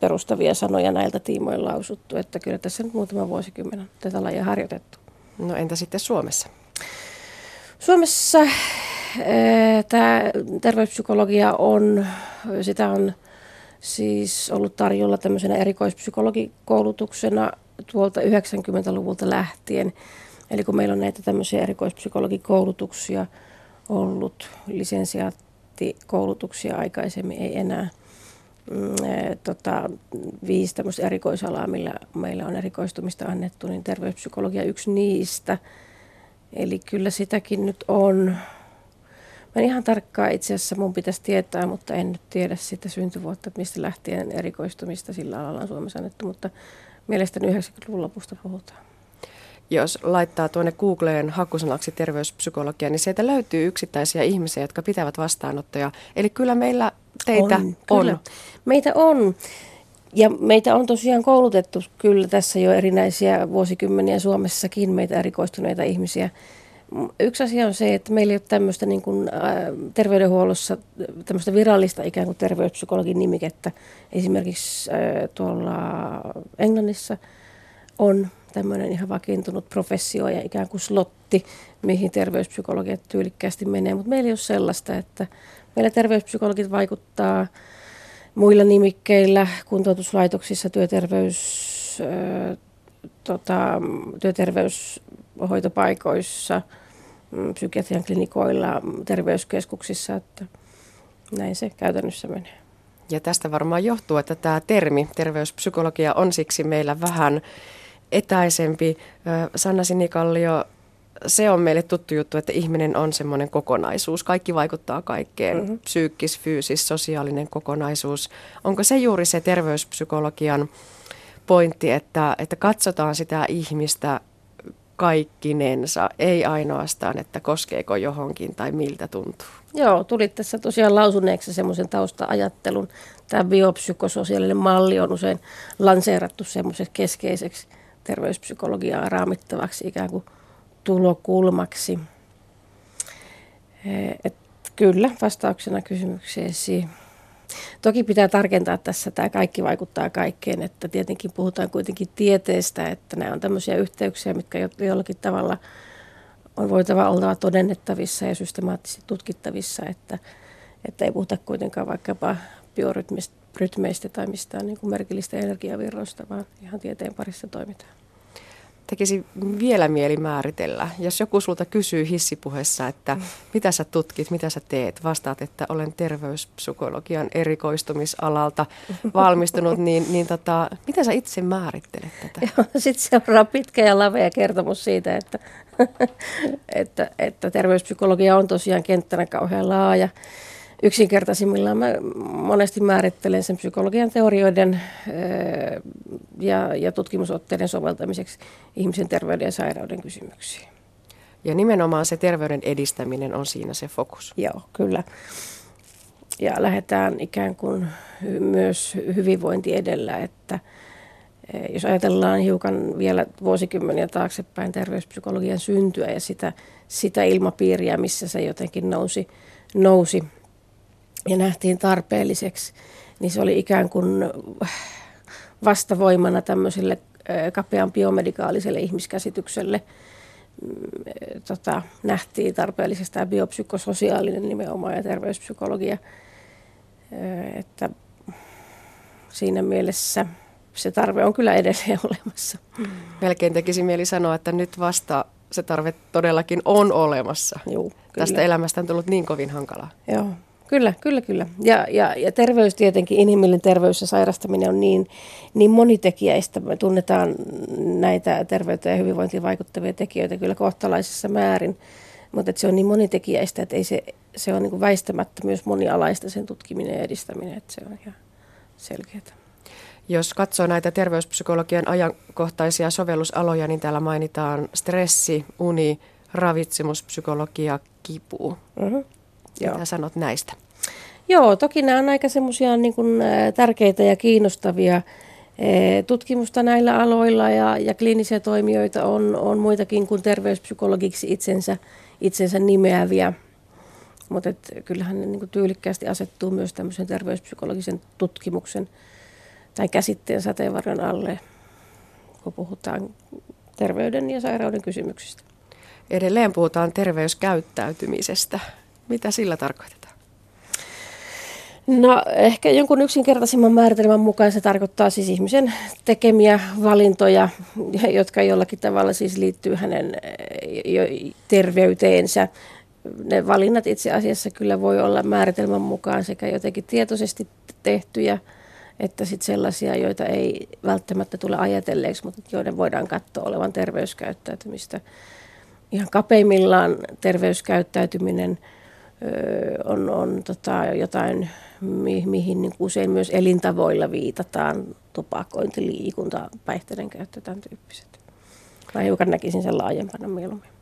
perustavia sanoja näiltä tiimoilla lausuttu, että kyllä tässä nyt muutama vuosikymmen on tätä lajia harjoitettu. No entä sitten Suomessa? Suomessa tämä terveyspsykologia on, sitä on siis ollut tarjolla tämmöisenä erikoispsykologikoulutuksena tuolta 90-luvulta lähtien. Eli kun meillä on näitä tämmöisiä erikoispsykologikoulutuksia ollut, lisensiaattikoulutuksia aikaisemmin ei enää – mm, eh, tota, viisi tämmöistä erikoisalaa, millä meillä on erikoistumista annettu, niin terveyspsykologia yksi niistä. Eli kyllä sitäkin nyt on. Mä en ihan tarkkaan itse asiassa mun pitäisi tietää, mutta en nyt tiedä sitä syntyvuotta, mistä lähtien erikoistumista sillä alalla on Suomessa annettu, mutta mielestäni 90-luvun lopusta puhutaan jos laittaa tuonne Googleen hakusanaksi terveyspsykologia, niin sieltä löytyy yksittäisiä ihmisiä, jotka pitävät vastaanottoja. Eli kyllä meillä teitä on. on. Kyllä. Meitä on. Ja meitä on tosiaan koulutettu kyllä tässä jo erinäisiä vuosikymmeniä Suomessakin meitä erikoistuneita ihmisiä. Yksi asia on se, että meillä ei ole tämmöistä niin kuin, ä, terveydenhuollossa tämmöistä virallista ikään kuin terveyspsykologin nimikettä. Esimerkiksi ä, tuolla Englannissa on tämmöinen ihan vakiintunut professio ja ikään kuin slotti, mihin terveyspsykologiat tyylikkäästi menee. Mutta meillä ei ole sellaista, että meillä terveyspsykologit vaikuttaa muilla nimikkeillä, kuntoutuslaitoksissa, työterveys, ö, tota, työterveyshoitopaikoissa, mm, psykiatrian klinikoilla, terveyskeskuksissa, että näin se käytännössä menee. Ja tästä varmaan johtuu, että tämä termi terveyspsykologia on siksi meillä vähän etäisempi. Sanna Sinikallio, se on meille tuttu juttu, että ihminen on semmoinen kokonaisuus. Kaikki vaikuttaa kaikkeen. Mm-hmm. Psyykkis, fyysis, sosiaalinen kokonaisuus. Onko se juuri se terveyspsykologian pointti, että, että katsotaan sitä ihmistä kaikkinensa, ei ainoastaan, että koskeeko johonkin tai miltä tuntuu. Joo, tuli tässä tosiaan lausuneeksi semmoisen tausta-ajattelun. Tämä biopsykososiaalinen malli on usein lanseerattu semmoiseksi keskeiseksi terveyspsykologiaa raamittavaksi ikään kuin tulokulmaksi. Et kyllä, vastauksena kysymykseesi. Toki pitää tarkentaa tässä, tämä kaikki vaikuttaa kaikkeen, että tietenkin puhutaan kuitenkin tieteestä, että nämä on tämmöisiä yhteyksiä, mitkä jollakin tavalla on voitava olla todennettavissa ja systemaattisesti tutkittavissa, että, että ei puhuta kuitenkaan vaikkapa biorytmeistä tai mistään niin merkillistä energiavirroista, vaan ihan tieteen parissa toimitaan tekisi vielä mieli määritellä. Jos joku sulta kysyy hissipuheessa, että mm. mitä sä tutkit, mitä sä teet, vastaat, että olen terveyspsykologian erikoistumisalalta valmistunut, niin, niin tota, mitä sä itse määrittelet tätä? Sitten seuraa pitkä ja lavea kertomus siitä, että, että, että terveyspsykologia on tosiaan kenttänä kauhean laaja yksinkertaisimmillaan mä monesti määrittelen sen psykologian teorioiden ja, ja tutkimusotteiden soveltamiseksi ihmisen terveyden ja sairauden kysymyksiin. Ja nimenomaan se terveyden edistäminen on siinä se fokus. Joo, kyllä. Ja lähdetään ikään kuin myös hyvinvointi edellä, että jos ajatellaan hiukan vielä vuosikymmeniä taaksepäin terveyspsykologian syntyä ja sitä, sitä ilmapiiriä, missä se jotenkin nousi, nousi ja nähtiin tarpeelliseksi, niin se oli ikään kuin vastavoimana tämmöiselle kapean biomedikaaliselle ihmiskäsitykselle. Mm, tota, nähtiin tarpeellisesta tämä biopsykososiaalinen nimenomaan ja terveyspsykologia. Että siinä mielessä se tarve on kyllä edelleen olemassa. Melkein tekisi mieli sanoa, että nyt vasta se tarve todellakin on olemassa. Juu, Tästä elämästä on tullut niin kovin hankalaa. Joo, Kyllä, kyllä, kyllä. Ja, ja, ja terveys tietenkin, inhimillinen terveys ja sairastaminen on niin, niin monitekijäistä. Me tunnetaan näitä terveyteen ja hyvinvointiin vaikuttavia tekijöitä kyllä kohtalaisessa määrin, mutta se on niin monitekijäistä, että ei se, se on niin väistämättä myös monialaista sen tutkiminen ja edistäminen, että se on ihan selkeää. Jos katsoo näitä terveyspsykologian ajankohtaisia sovellusaloja, niin täällä mainitaan stressi, uni, ravitsemuspsykologia, kipu. Uh-huh. Joo. Mitä sanot näistä? Joo, toki nämä on aika semmoisia niin kuin, tärkeitä ja kiinnostavia tutkimusta näillä aloilla ja, ja kliinisiä toimijoita on, on muitakin kuin terveyspsykologiksi itsensä, itsensä nimeäviä. Mutta kyllähän ne niin kuin tyylikkäästi asettuu myös tämmöisen terveyspsykologisen tutkimuksen tai käsitteen sateenvarjon alle, kun puhutaan terveyden ja sairauden kysymyksistä. Edelleen puhutaan terveyskäyttäytymisestä. Mitä sillä tarkoitetaan? No ehkä jonkun yksinkertaisimman määritelmän mukaan se tarkoittaa siis ihmisen tekemiä valintoja, jotka jollakin tavalla siis liittyy hänen eh, terveyteensä. Ne valinnat itse asiassa kyllä voi olla määritelmän mukaan sekä jotenkin tietoisesti tehtyjä, että sitten sellaisia, joita ei välttämättä tule ajatelleeksi, mutta joiden voidaan katsoa olevan terveyskäyttäytymistä. Ihan kapeimmillaan terveyskäyttäytyminen – on, on tota, jotain, mi, mihin niin usein myös elintavoilla viitataan, tupakointi, liikunta, päihteiden käyttö, tämän tyyppiset. Mä hiukan näkisin sen laajempana mieluummin.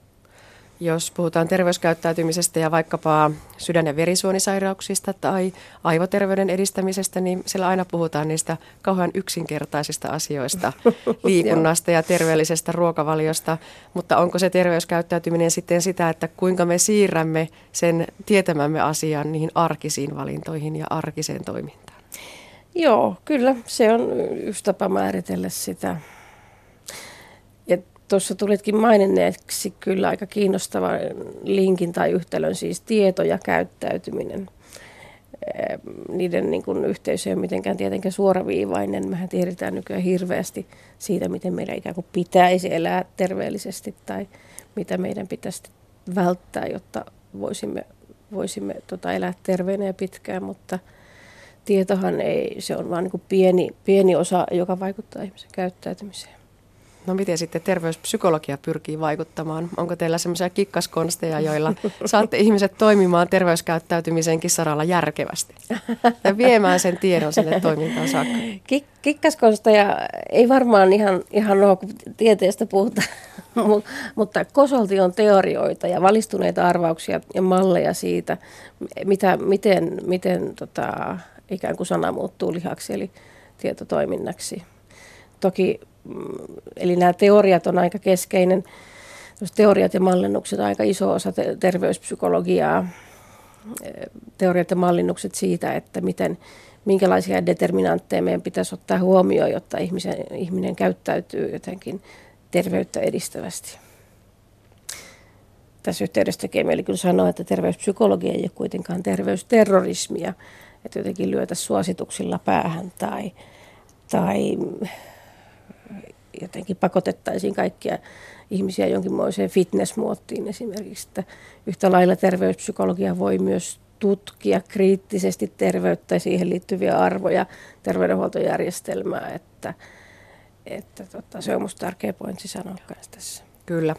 Jos puhutaan terveyskäyttäytymisestä ja vaikkapa sydän- ja verisuonisairauksista tai aivoterveyden edistämisestä, niin siellä aina puhutaan niistä kauhean yksinkertaisista asioista, liikunnasta ja terveellisestä ruokavaliosta. Mutta onko se terveyskäyttäytyminen sitten sitä, että kuinka me siirrämme sen tietämämme asian niihin arkisiin valintoihin ja arkiseen toimintaan? Joo, kyllä se on yksi tapa määritellä sitä Tuossa tulitkin maininneeksi kyllä aika kiinnostava linkin tai yhtälön, siis tieto ja käyttäytyminen. Niiden niin kuin, yhteys ei ole mitenkään tietenkään suoraviivainen. Mehän tiedetään nykyään hirveästi siitä, miten meidän ikään kuin pitäisi elää terveellisesti tai mitä meidän pitäisi välttää, jotta voisimme, voisimme tota, elää terveenä ja pitkään, mutta tietohan ei, se on vain niin pieni, pieni osa, joka vaikuttaa ihmisen käyttäytymiseen. No miten sitten terveyspsykologia pyrkii vaikuttamaan? Onko teillä semmoisia kikkaskonsteja, joilla saatte ihmiset toimimaan terveyskäyttäytymisenkin saralla järkevästi ja viemään sen tiedon sinne toimintaan saakka? Kik- kikkaskonsteja ei varmaan ihan, ihan ole, kun tieteestä puhutaan, mutta kosolti on teorioita ja valistuneita arvauksia ja malleja siitä, mitä, miten, miten tota, ikään kuin sana muuttuu lihaksi eli tietotoiminnaksi. Toki eli nämä teoriat on aika keskeinen, teoriat ja mallinnukset on aika iso osa terveyspsykologiaa. Teoriat ja mallinnukset siitä, että miten, minkälaisia determinantteja meidän pitäisi ottaa huomioon, jotta ihmisen, ihminen käyttäytyy jotenkin terveyttä edistävästi. Tässä yhteydessä tekee mieli kyllä sanoa, että terveyspsykologia ei ole kuitenkaan terveysterrorismia, että jotenkin lyötä suosituksilla päähän tai, tai jotenkin pakotettaisiin kaikkia ihmisiä jonkinmoiseen fitnessmuottiin esimerkiksi. Että yhtä lailla terveyspsykologia voi myös tutkia kriittisesti terveyttä ja siihen liittyviä arvoja, terveydenhuoltojärjestelmää, että, että tota, se on minusta tärkeä pointti sanoa tässä. Kyllä.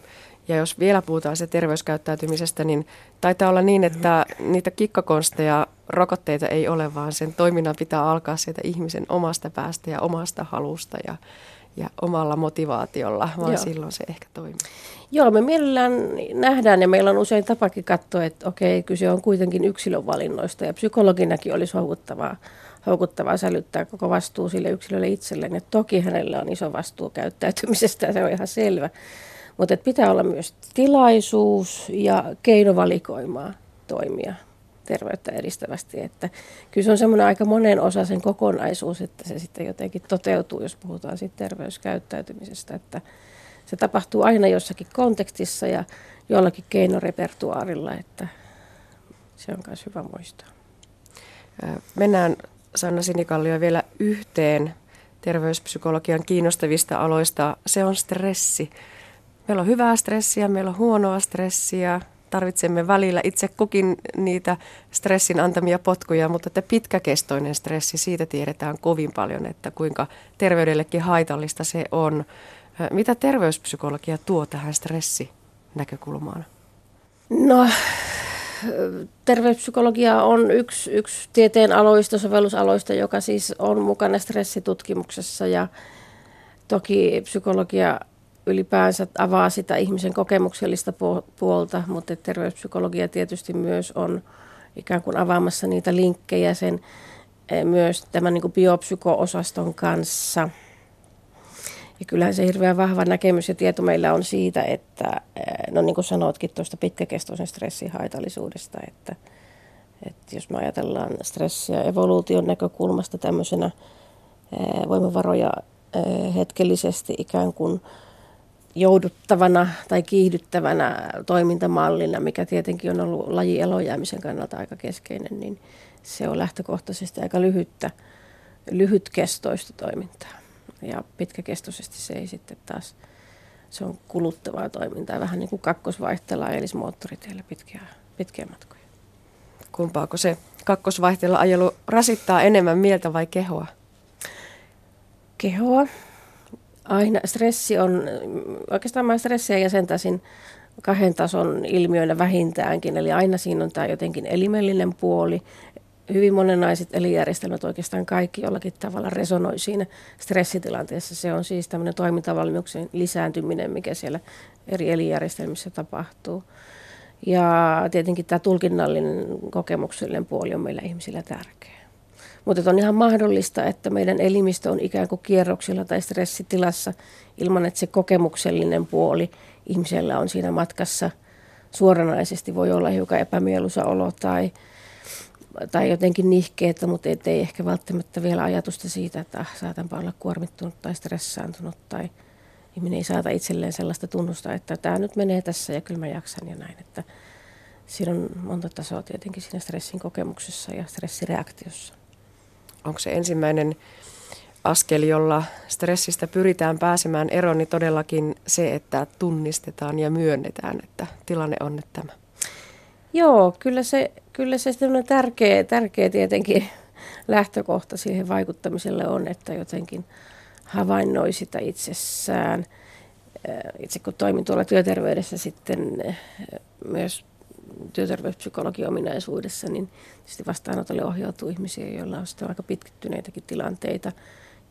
Ja jos vielä puhutaan se terveyskäyttäytymisestä, niin taitaa olla niin, että niitä kikkakonsteja, rokotteita ei ole, vaan sen toiminnan pitää alkaa sieltä ihmisen omasta päästä ja omasta halusta ja ja omalla motivaatiolla, vaan Joo. silloin se ehkä toimii. Joo, me mielellään nähdään ja meillä on usein tapakin katsoa, että okei, kyse on kuitenkin yksilövalinnoista ja psykologinakin olisi houkuttavaa, houkuttavaa sälyttää koko vastuu sille yksilölle itselleen. Ja toki hänellä on iso vastuu käyttäytymisestä ja se on ihan selvä. Mutta pitää olla myös tilaisuus ja keinovalikoimaa toimia terveyttä edistävästi. Että kyllä se on semmoinen aika monen osaisen kokonaisuus, että se sitten jotenkin toteutuu, jos puhutaan siitä terveyskäyttäytymisestä. Että se tapahtuu aina jossakin kontekstissa ja jollakin keinorepertuaarilla, että se on myös hyvä muistaa. Mennään Sanna Sinikallio vielä yhteen terveyspsykologian kiinnostavista aloista. Se on stressi. Meillä on hyvää stressiä, meillä on huonoa stressiä, tarvitsemme välillä itse kukin niitä stressin antamia potkuja, mutta että pitkäkestoinen stressi, siitä tiedetään kovin paljon, että kuinka terveydellekin haitallista se on. Mitä terveyspsykologia tuo tähän stressinäkökulmaan? No, terveyspsykologia on yksi, yksi tieteen aloista, sovellusaloista, joka siis on mukana stressitutkimuksessa ja toki psykologia ylipäänsä avaa sitä ihmisen kokemuksellista puolta, mutta terveyspsykologia tietysti myös on ikään kuin avaamassa niitä linkkejä sen eh, myös tämän niin biopsyko-osaston kanssa. Ja kyllähän se hirveän vahva näkemys ja tieto meillä on siitä, että eh, no niin kuin sanoitkin tuosta pitkäkestoisen stressin haitallisuudesta, että, että jos me ajatellaan stressiä evoluution näkökulmasta tämmöisenä eh, voimavaroja hetkellisesti ikään kuin jouduttavana tai kiihdyttävänä toimintamallina, mikä tietenkin on ollut laji elojäämisen kannalta aika keskeinen, niin se on lähtökohtaisesti aika lyhyttä, lyhytkestoista toimintaa. Ja pitkäkestoisesti se ei sitten taas, se on kuluttavaa toimintaa, vähän niin kuin kakkosvaihteella ajelisi moottoriteillä pitkiä, pitkiä matkoja. Kumpaako se kakkosvaihteella ajelu rasittaa enemmän mieltä vai kehoa? Kehoa Aina stressi on, oikeastaan mä stressiä jäsentäisin kahden tason ilmiöinä vähintäänkin. Eli aina siinä on tämä jotenkin elimellinen puoli. Hyvin monenlaiset elijärjestelmät oikeastaan kaikki jollakin tavalla resonoi siinä stressitilanteessa. Se on siis tämmöinen toimintavalmiuksen lisääntyminen, mikä siellä eri elijärjestelmissä tapahtuu. Ja tietenkin tämä tulkinnallinen kokemuksellinen puoli on meillä ihmisillä tärkeä. Mutta on ihan mahdollista, että meidän elimistö on ikään kuin kierroksilla tai stressitilassa ilman, että se kokemuksellinen puoli ihmisellä on siinä matkassa suoranaisesti. Voi olla hiukan epämieluisa olo tai, tai jotenkin nihkeetä, mutta ei ehkä välttämättä vielä ajatusta siitä, että ah, saatanpa olla kuormittunut tai stressaantunut tai ihminen ei saata itselleen sellaista tunnusta, että tämä nyt menee tässä ja kyllä mä jaksan ja näin. Että siinä on monta tasoa tietenkin siinä stressin kokemuksessa ja stressireaktiossa onko se ensimmäinen askel, jolla stressistä pyritään pääsemään eroon, niin todellakin se, että tunnistetaan ja myönnetään, että tilanne on nyt tämä. Joo, kyllä se, kyllä se on tärkeä, tärkeä tietenkin lähtökohta siihen vaikuttamiselle on, että jotenkin havainnoi sitä itsessään. Itse kun toimin tuolla työterveydessä sitten myös työterveyspsykologian ominaisuudessa, niin tietysti vastaanotolle ohjautuu ihmisiä, joilla on sitten aika pitkittyneitäkin tilanteita.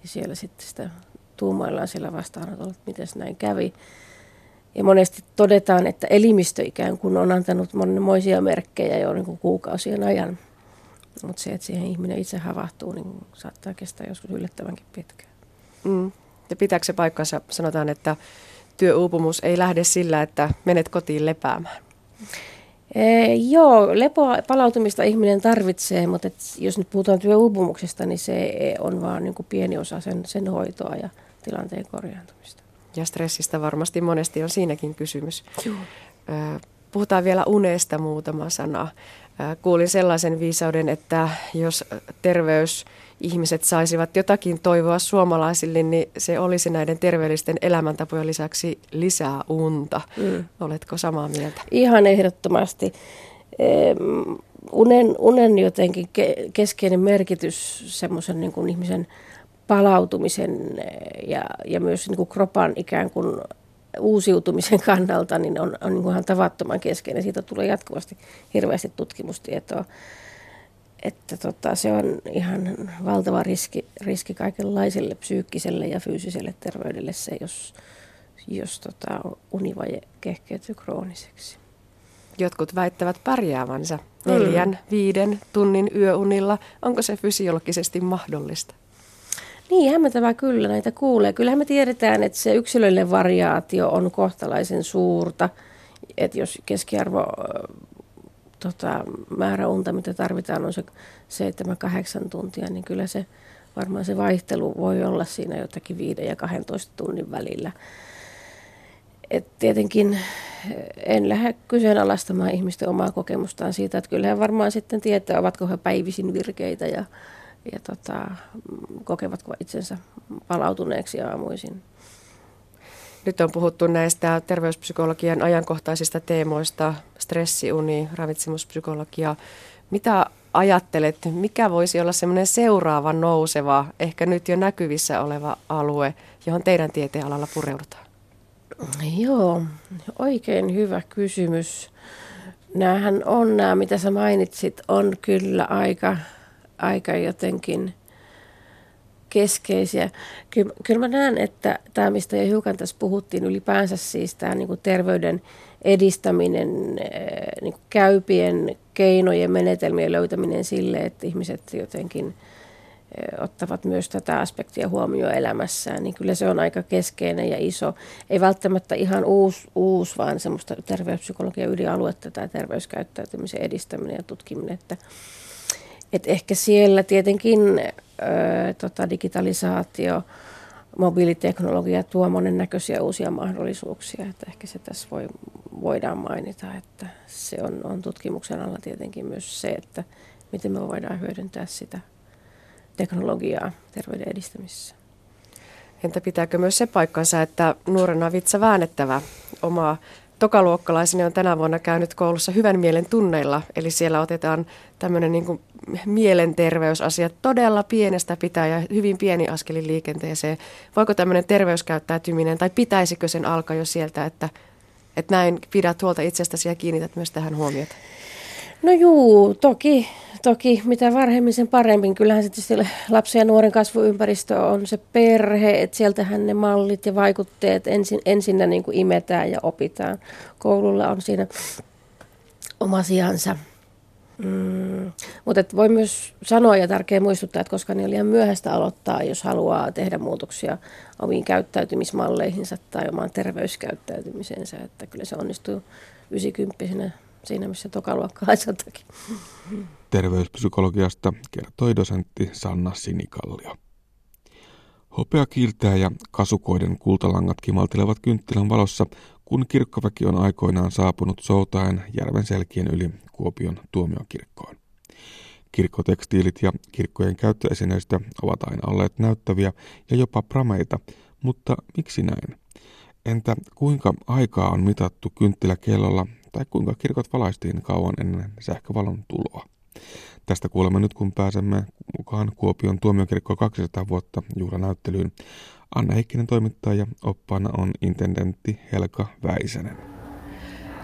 Ja siellä sitten sitä tuumaillaan siellä vastaanotolla, että miten näin kävi. Ja monesti todetaan, että elimistö ikään kuin on antanut monenmoisia merkkejä jo niin kuukausien ajan. Mutta se, että siihen ihminen itse havahtuu, niin saattaa kestää joskus yllättävänkin pitkään. Mm. Ja pitääkö se paikkansa, sanotaan, että työuupumus ei lähde sillä, että menet kotiin lepäämään? Ee, joo, lepoa palautumista ihminen tarvitsee, mutta et jos nyt puhutaan työuupumuksesta, niin se on vaan niin kuin pieni osa sen, sen hoitoa ja tilanteen korjaantumista. Ja stressistä varmasti monesti on siinäkin kysymys. Joo. Puhutaan vielä unesta muutama sana. Kuulin sellaisen viisauden, että jos terveys ihmiset saisivat jotakin toivoa suomalaisille, niin se olisi näiden terveellisten elämäntapojen lisäksi lisää unta. Mm. Oletko samaa mieltä? Ihan ehdottomasti. Unen, unen jotenkin keskeinen merkitys semmoisen niin kuin ihmisen palautumisen ja, ja myös niin kuin kropan ikään kuin uusiutumisen kannalta niin on, on niin kuin ihan tavattoman keskeinen. Siitä tulee jatkuvasti hirveästi tutkimustietoa että tota, se on ihan valtava riski, riski kaikenlaiselle psyykkiselle ja fyysiselle terveydelle se, jos, jos tota, univaje kehkeytyy krooniseksi. Jotkut väittävät pärjäävänsä neljän, mm. viiden tunnin yöunilla. Onko se fysiologisesti mahdollista? Niin, hämmentävää kyllä näitä kuulee. Kyllähän me tiedetään, että se yksilöllinen variaatio on kohtalaisen suurta. Että jos keskiarvo tota, määrä unta, mitä tarvitaan, on se 7-8 tuntia, niin kyllä se varmaan se vaihtelu voi olla siinä jotakin 5 ja 12 tunnin välillä. Et tietenkin eh, en lähde kyseenalaistamaan ihmisten omaa kokemustaan siitä, että kyllähän varmaan sitten tietää, ovatko he päivisin virkeitä ja, ja tota, kokevatko itsensä palautuneeksi aamuisin. Nyt on puhuttu näistä terveyspsykologian ajankohtaisista teemoista, stressiuni, ravitsemuspsykologia. Mitä ajattelet, mikä voisi olla semmoinen seuraava nouseva, ehkä nyt jo näkyvissä oleva alue, johon teidän tieteenalalla pureudutaan? Joo, oikein hyvä kysymys. Nämähän on nämä, mitä sä mainitsit, on kyllä aika, aika jotenkin – keskeisiä. Kyllä, kyllä mä näen, että tämä, mistä jo hiukan tässä puhuttiin, ylipäänsä siis tämä niin kuin terveyden edistäminen, eh, niin kuin käypien keinojen, menetelmien löytäminen sille, että ihmiset jotenkin eh, ottavat myös tätä aspektia huomioon elämässään, niin kyllä se on aika keskeinen ja iso. Ei välttämättä ihan uusi, uusi vaan semmoista terveyspsykologian ydinaluetta tämä terveyskäyttäytymisen edistäminen ja tutkiminen, että et ehkä siellä tietenkin tota, digitalisaatio, mobiiliteknologia tuo monennäköisiä uusia mahdollisuuksia. Että ehkä se tässä voi, voidaan mainita, että se on, on tutkimuksen alla tietenkin myös se, että miten me voidaan hyödyntää sitä teknologiaa terveyden edistämisessä. Entä pitääkö myös se paikkansa, että nuorena vitsa väännettävä omaa tokaluokkalaiseni on tänä vuonna käynyt koulussa hyvän mielen tunneilla, eli siellä otetaan tämmöinen niin kuin mielenterveysasiat todella pienestä pitää ja hyvin pieni askeli liikenteeseen. Voiko tämmöinen terveyskäyttäytyminen tai pitäisikö sen alkaa jo sieltä, että, että näin pidät huolta itsestäsi ja kiinnität myös tähän huomiota? No juu, toki, toki mitä varhemmin sen paremmin. Kyllähän se tietysti lapsen ja nuoren kasvuympäristö on se perhe, että sieltähän ne mallit ja vaikutteet ensin, ensinnä niin kuin imetään ja opitaan. Koululla on siinä oma sijansa. Mm. Mutta voi myös sanoa ja tärkeää muistuttaa, että koska niin liian myöhäistä aloittaa, jos haluaa tehdä muutoksia omiin käyttäytymismalleihinsa tai omaan terveyskäyttäytymisensä, että kyllä se onnistuu 90 siinä, missä tokaluokkalaiseltakin. Terveyspsykologiasta kertoi dosentti Sanna Sinikallio. Hopea kiiltää ja kasukoiden kultalangat kimaltelevat kynttilän valossa, kun kirkkoväki on aikoinaan saapunut soutaen järven selkien yli Kuopion tuomiokirkkoon. Kirkkotekstiilit ja kirkkojen käyttöesineistä ovat aina olleet näyttäviä ja jopa prameita, mutta miksi näin? Entä kuinka aikaa on mitattu kynttiläkellolla tai kuinka kirkot valaistiin kauan ennen sähkövalon tuloa? Tästä kuulemme nyt, kun pääsemme mukaan Kuopion tuomiokirkko 200 vuotta juhlanäyttelyyn. Anna Heikkinen toimittaa ja oppaana on intendentti Helka Väisänen.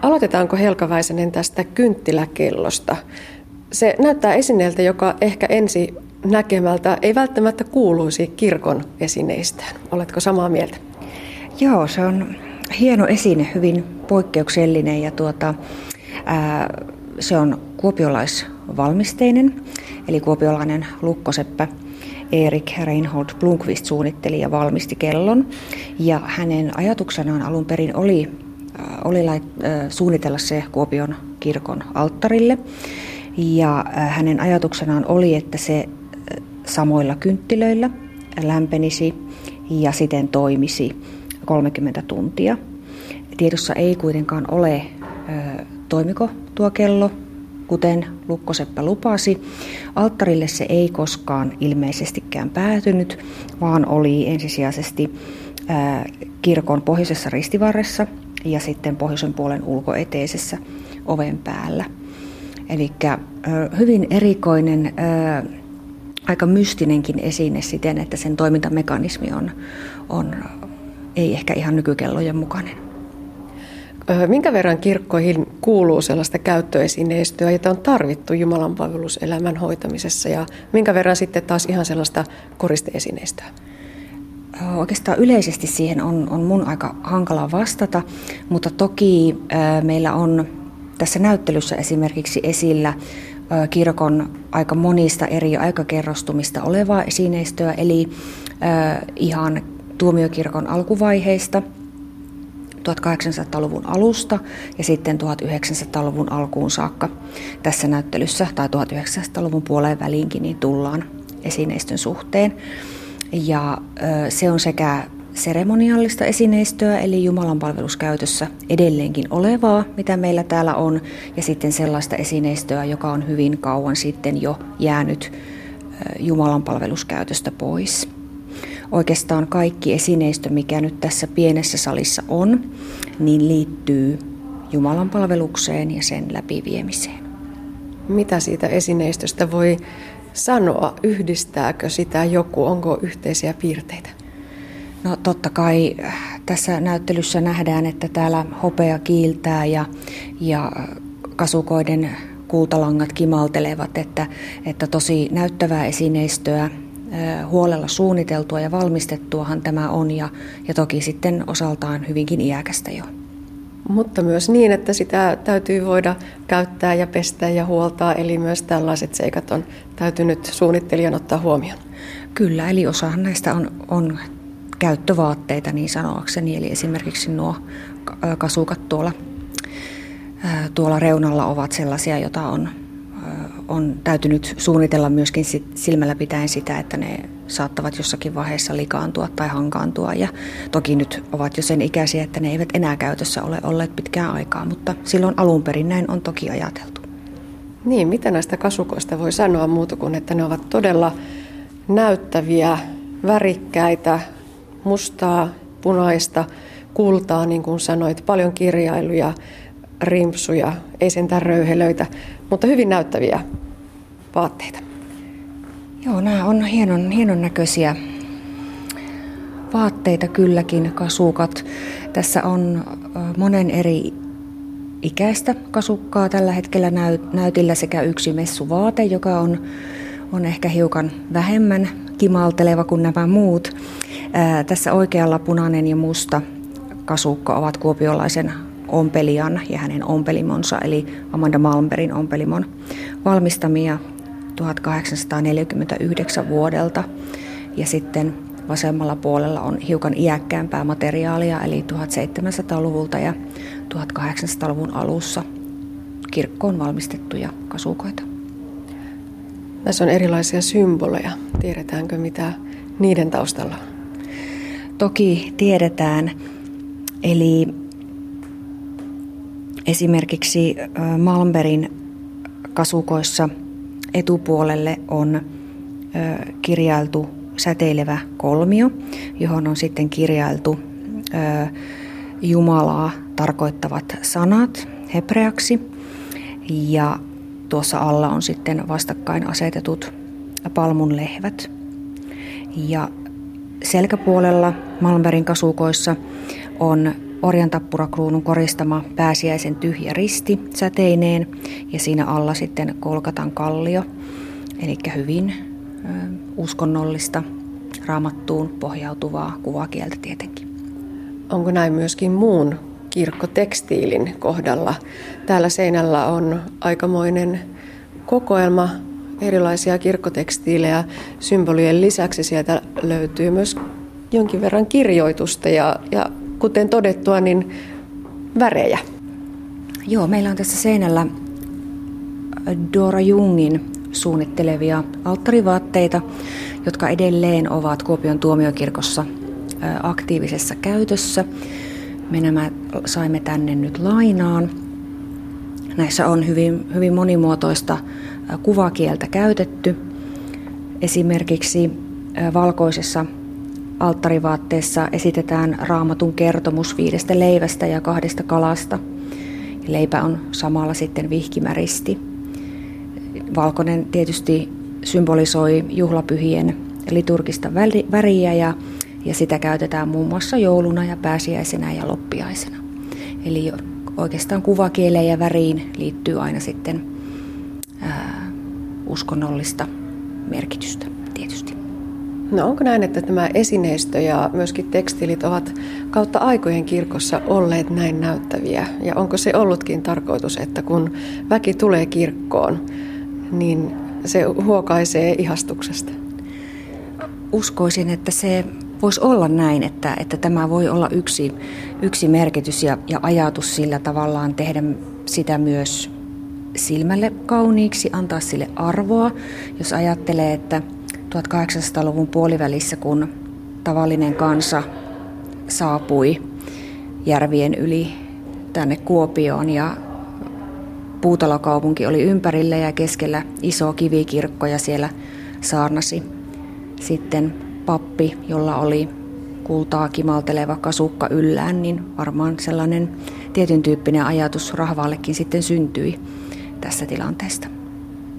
Aloitetaanko Helka Väisänen tästä kynttiläkellosta? Se näyttää esineeltä, joka ehkä ensi näkemältä ei välttämättä kuuluisi kirkon esineistään. Oletko samaa mieltä? Joo, se on hieno esine, hyvin poikkeuksellinen ja tuota, ää, se on kuopiolaisvalmisteinen, eli kuopiolainen lukkoseppä Erik Reinhold Blomqvist suunnitteli ja valmisti kellon. Ja hänen ajatuksenaan alun perin oli, oli lait, suunnitella se Kuopion kirkon alttarille. Ja hänen ajatuksenaan oli, että se samoilla kynttilöillä lämpenisi ja siten toimisi 30 tuntia. Tiedossa ei kuitenkaan ole, toimiko tuo kello, kuten Lukkoseppä lupasi. Alttarille se ei koskaan ilmeisestikään päätynyt, vaan oli ensisijaisesti kirkon pohjoisessa ristivarressa ja sitten pohjoisen puolen ulkoeteisessä oven päällä. Eli hyvin erikoinen, aika mystinenkin esine siten, että sen toimintamekanismi on, on ei ehkä ihan nykykellojen mukainen. Minkä verran kirkkoihin kuuluu sellaista käyttöesineistöä, jota on tarvittu Jumalan palveluselämän hoitamisessa ja minkä verran sitten taas ihan sellaista koristeesineistöä? Oikeastaan yleisesti siihen on, on mun aika hankala vastata, mutta toki äh, meillä on tässä näyttelyssä esimerkiksi esillä äh, kirkon aika monista eri aikakerrostumista olevaa esineistöä, eli äh, ihan tuomiokirkon alkuvaiheista – 1800-luvun alusta ja sitten 1900-luvun alkuun saakka tässä näyttelyssä tai 1900-luvun puoleen väliinkin niin tullaan esineistön suhteen. Ja se on sekä seremoniallista esineistöä, eli Jumalan palveluskäytössä edelleenkin olevaa, mitä meillä täällä on, ja sitten sellaista esineistöä, joka on hyvin kauan sitten jo jäänyt Jumalan palveluskäytöstä pois oikeastaan kaikki esineistö, mikä nyt tässä pienessä salissa on, niin liittyy Jumalan palvelukseen ja sen läpiviemiseen. Mitä siitä esineistöstä voi sanoa? Yhdistääkö sitä joku? Onko yhteisiä piirteitä? No totta kai äh, tässä näyttelyssä nähdään, että täällä hopea kiiltää ja, ja kasukoiden kultalangat kimaltelevat, että, että tosi näyttävää esineistöä huolella suunniteltua ja valmistettuahan tämä on ja, ja toki sitten osaltaan hyvinkin iäkästä jo. Mutta myös niin, että sitä täytyy voida käyttää ja pestä ja huoltaa, eli myös tällaiset seikat on täytynyt suunnittelijan ottaa huomioon. Kyllä, eli osahan näistä on, on käyttövaatteita niin sanoakseni, eli esimerkiksi nuo kasukat tuolla, tuolla reunalla ovat sellaisia, joita on on täytynyt suunnitella myöskin silmällä pitäen sitä, että ne saattavat jossakin vaiheessa likaantua tai hankaantua. Ja toki nyt ovat jo sen ikäisiä, että ne eivät enää käytössä ole olleet pitkään aikaa, mutta silloin alun perin näin on toki ajateltu. Niin, mitä näistä kasukoista voi sanoa muuta kuin, että ne ovat todella näyttäviä, värikkäitä, mustaa, punaista, kultaa, niin kuin sanoit, paljon kirjailuja, rimpsuja, ei sentään röyhelöitä, mutta hyvin näyttäviä vaatteita. Joo, nämä on hienon, hienon näköisiä vaatteita kylläkin, kasukat. Tässä on monen eri ikäistä kasukkaa tällä hetkellä näytillä sekä yksi messuvaate, joka on, on ehkä hiukan vähemmän kimalteleva kuin nämä muut. Ää, tässä oikealla punainen ja musta kasukka ovat kuopiolaisen ompelijan ja hänen ompelimonsa, eli Amanda Malmberin ompelimon valmistamia 1849 vuodelta. Ja sitten vasemmalla puolella on hiukan iäkkäämpää materiaalia, eli 1700-luvulta ja 1800-luvun alussa kirkkoon valmistettuja kasukoita. Tässä on erilaisia symboleja. Tiedetäänkö, mitä niiden taustalla on? Toki tiedetään. Eli Esimerkiksi Malmberin kasukoissa etupuolelle on kirjailtu säteilevä kolmio, johon on sitten kirjailtu Jumalaa tarkoittavat sanat hebreaksi. Ja tuossa alla on sitten vastakkain asetetut palmun lehvät. Ja selkäpuolella Malmbergin kasukoissa on Orjan tappurakruunun koristama pääsiäisen tyhjä risti säteineen ja siinä alla sitten kolkatan kallio, eli hyvin uskonnollista raamattuun pohjautuvaa kuvakieltä tietenkin. Onko näin myöskin muun kirkkotekstiilin kohdalla? Täällä seinällä on aikamoinen kokoelma erilaisia kirkkotekstiilejä. Symbolien lisäksi sieltä löytyy myös jonkin verran kirjoitusta ja, ja kuten todettua, niin värejä. Joo, meillä on tässä seinällä Dora Jungin suunnittelevia alttarivaatteita, jotka edelleen ovat Kuopion tuomiokirkossa aktiivisessa käytössä. Me nämä saimme tänne nyt lainaan. Näissä on hyvin, hyvin monimuotoista kuvakieltä käytetty. Esimerkiksi valkoisessa alttarivaatteessa esitetään raamatun kertomus viidestä leivästä ja kahdesta kalasta. Leipä on samalla sitten vihkimäristi. Valkoinen tietysti symbolisoi juhlapyhien liturgista väriä ja, ja sitä käytetään muun muassa jouluna ja pääsiäisenä ja loppiaisena. Eli oikeastaan kuvakieleen ja väriin liittyy aina sitten ää, uskonnollista merkitystä tietysti. No onko näin, että tämä esineistö ja myöskin tekstiilit ovat kautta aikojen kirkossa olleet näin näyttäviä? Ja onko se ollutkin tarkoitus, että kun väki tulee kirkkoon, niin se huokaisee ihastuksesta? Uskoisin, että se voisi olla näin, että, että tämä voi olla yksi, yksi merkitys ja, ja ajatus sillä tavallaan tehdä sitä myös silmälle kauniiksi, antaa sille arvoa. Jos ajattelee, että 1800-luvun puolivälissä, kun tavallinen kansa saapui järvien yli tänne Kuopioon ja Puutalokaupunki oli ympärillä ja keskellä iso kivikirkko ja siellä saarnasi sitten pappi, jolla oli kultaa kimalteleva kasukka yllään, niin varmaan sellainen tietyn tyyppinen ajatus rahvaallekin sitten syntyi tässä tilanteesta.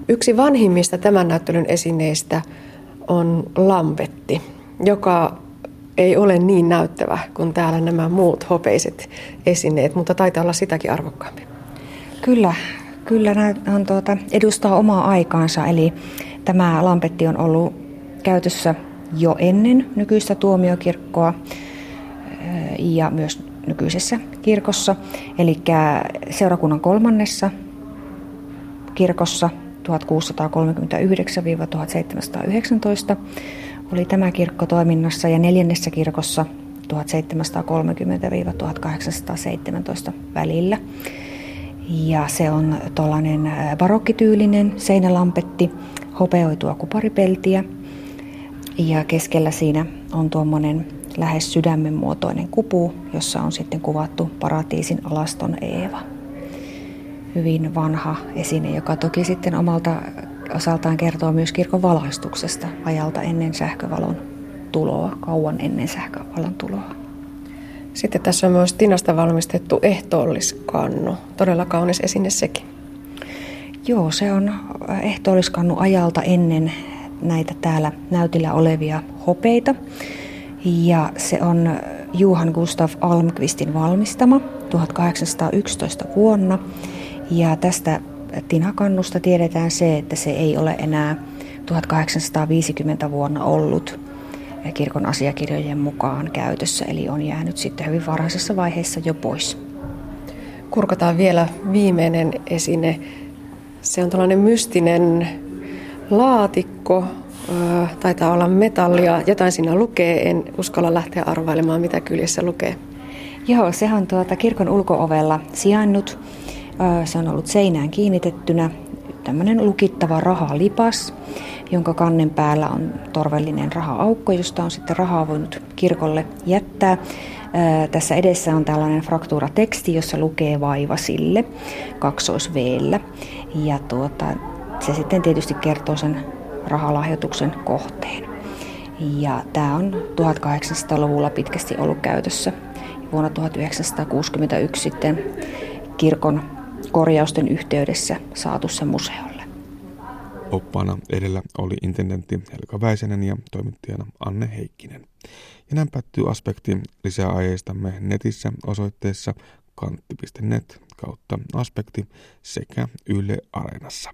Yksi vanhimmista tämän näyttelyn esineistä on lampetti, joka ei ole niin näyttävä kuin täällä nämä muut hopeiset esineet, mutta taitaa olla sitäkin arvokkaampi. Kyllä, kyllä on tuota, edustaa omaa aikaansa, eli tämä lampetti on ollut käytössä jo ennen nykyistä tuomiokirkkoa ja myös nykyisessä kirkossa. Eli seurakunnan kolmannessa kirkossa 1639-1719 oli tämä kirkko toiminnassa ja neljännessä kirkossa 1730-1817 välillä. Ja se on tuollainen barokkityylinen seinälampetti, hopeoitua kuparipeltiä. Ja keskellä siinä on tuommoinen lähes sydämen muotoinen kupu, jossa on sitten kuvattu paratiisin alaston Eeva hyvin vanha esine, joka toki sitten omalta osaltaan kertoo myös kirkon valaistuksesta ajalta ennen sähkövalon tuloa, kauan ennen sähkövalon tuloa. Sitten tässä on myös tinasta valmistettu ehtoolliskannu. Todella kaunis esine sekin. Joo, se on ehtoolliskannu ajalta ennen näitä täällä näytillä olevia hopeita. Ja se on Juhan Gustav Almqvistin valmistama 1811 vuonna. Ja tästä tinakannusta tiedetään se, että se ei ole enää 1850 vuonna ollut kirkon asiakirjojen mukaan käytössä, eli on jäänyt sitten hyvin varhaisessa vaiheessa jo pois. Kurkataan vielä viimeinen esine. Se on tällainen mystinen laatikko, taitaa olla metallia, jotain siinä lukee, en uskalla lähteä arvailemaan, mitä kyljessä lukee. Joo, se on tuota kirkon ulkoovella sijainnut se on ollut seinään kiinnitettynä tämmöinen lukittava rahalipas, jonka kannen päällä on torvellinen rahaaukko, josta on sitten rahaa voinut kirkolle jättää. Tässä edessä on tällainen fraktuurateksti, jossa lukee vaiva sille kaksoisveellä. Ja tuota, se sitten tietysti kertoo sen rahalahjoituksen kohteen. Ja tämä on 1800-luvulla pitkästi ollut käytössä. Vuonna 1961 sitten kirkon korjausten yhteydessä saatu se museolle. Oppaana edellä oli intendentti Helka Väisänen ja toimittajana Anne Heikkinen. Ja näin päättyy aspekti lisää aieistamme netissä osoitteessa kantti.net kautta aspekti sekä Yle Areenassa.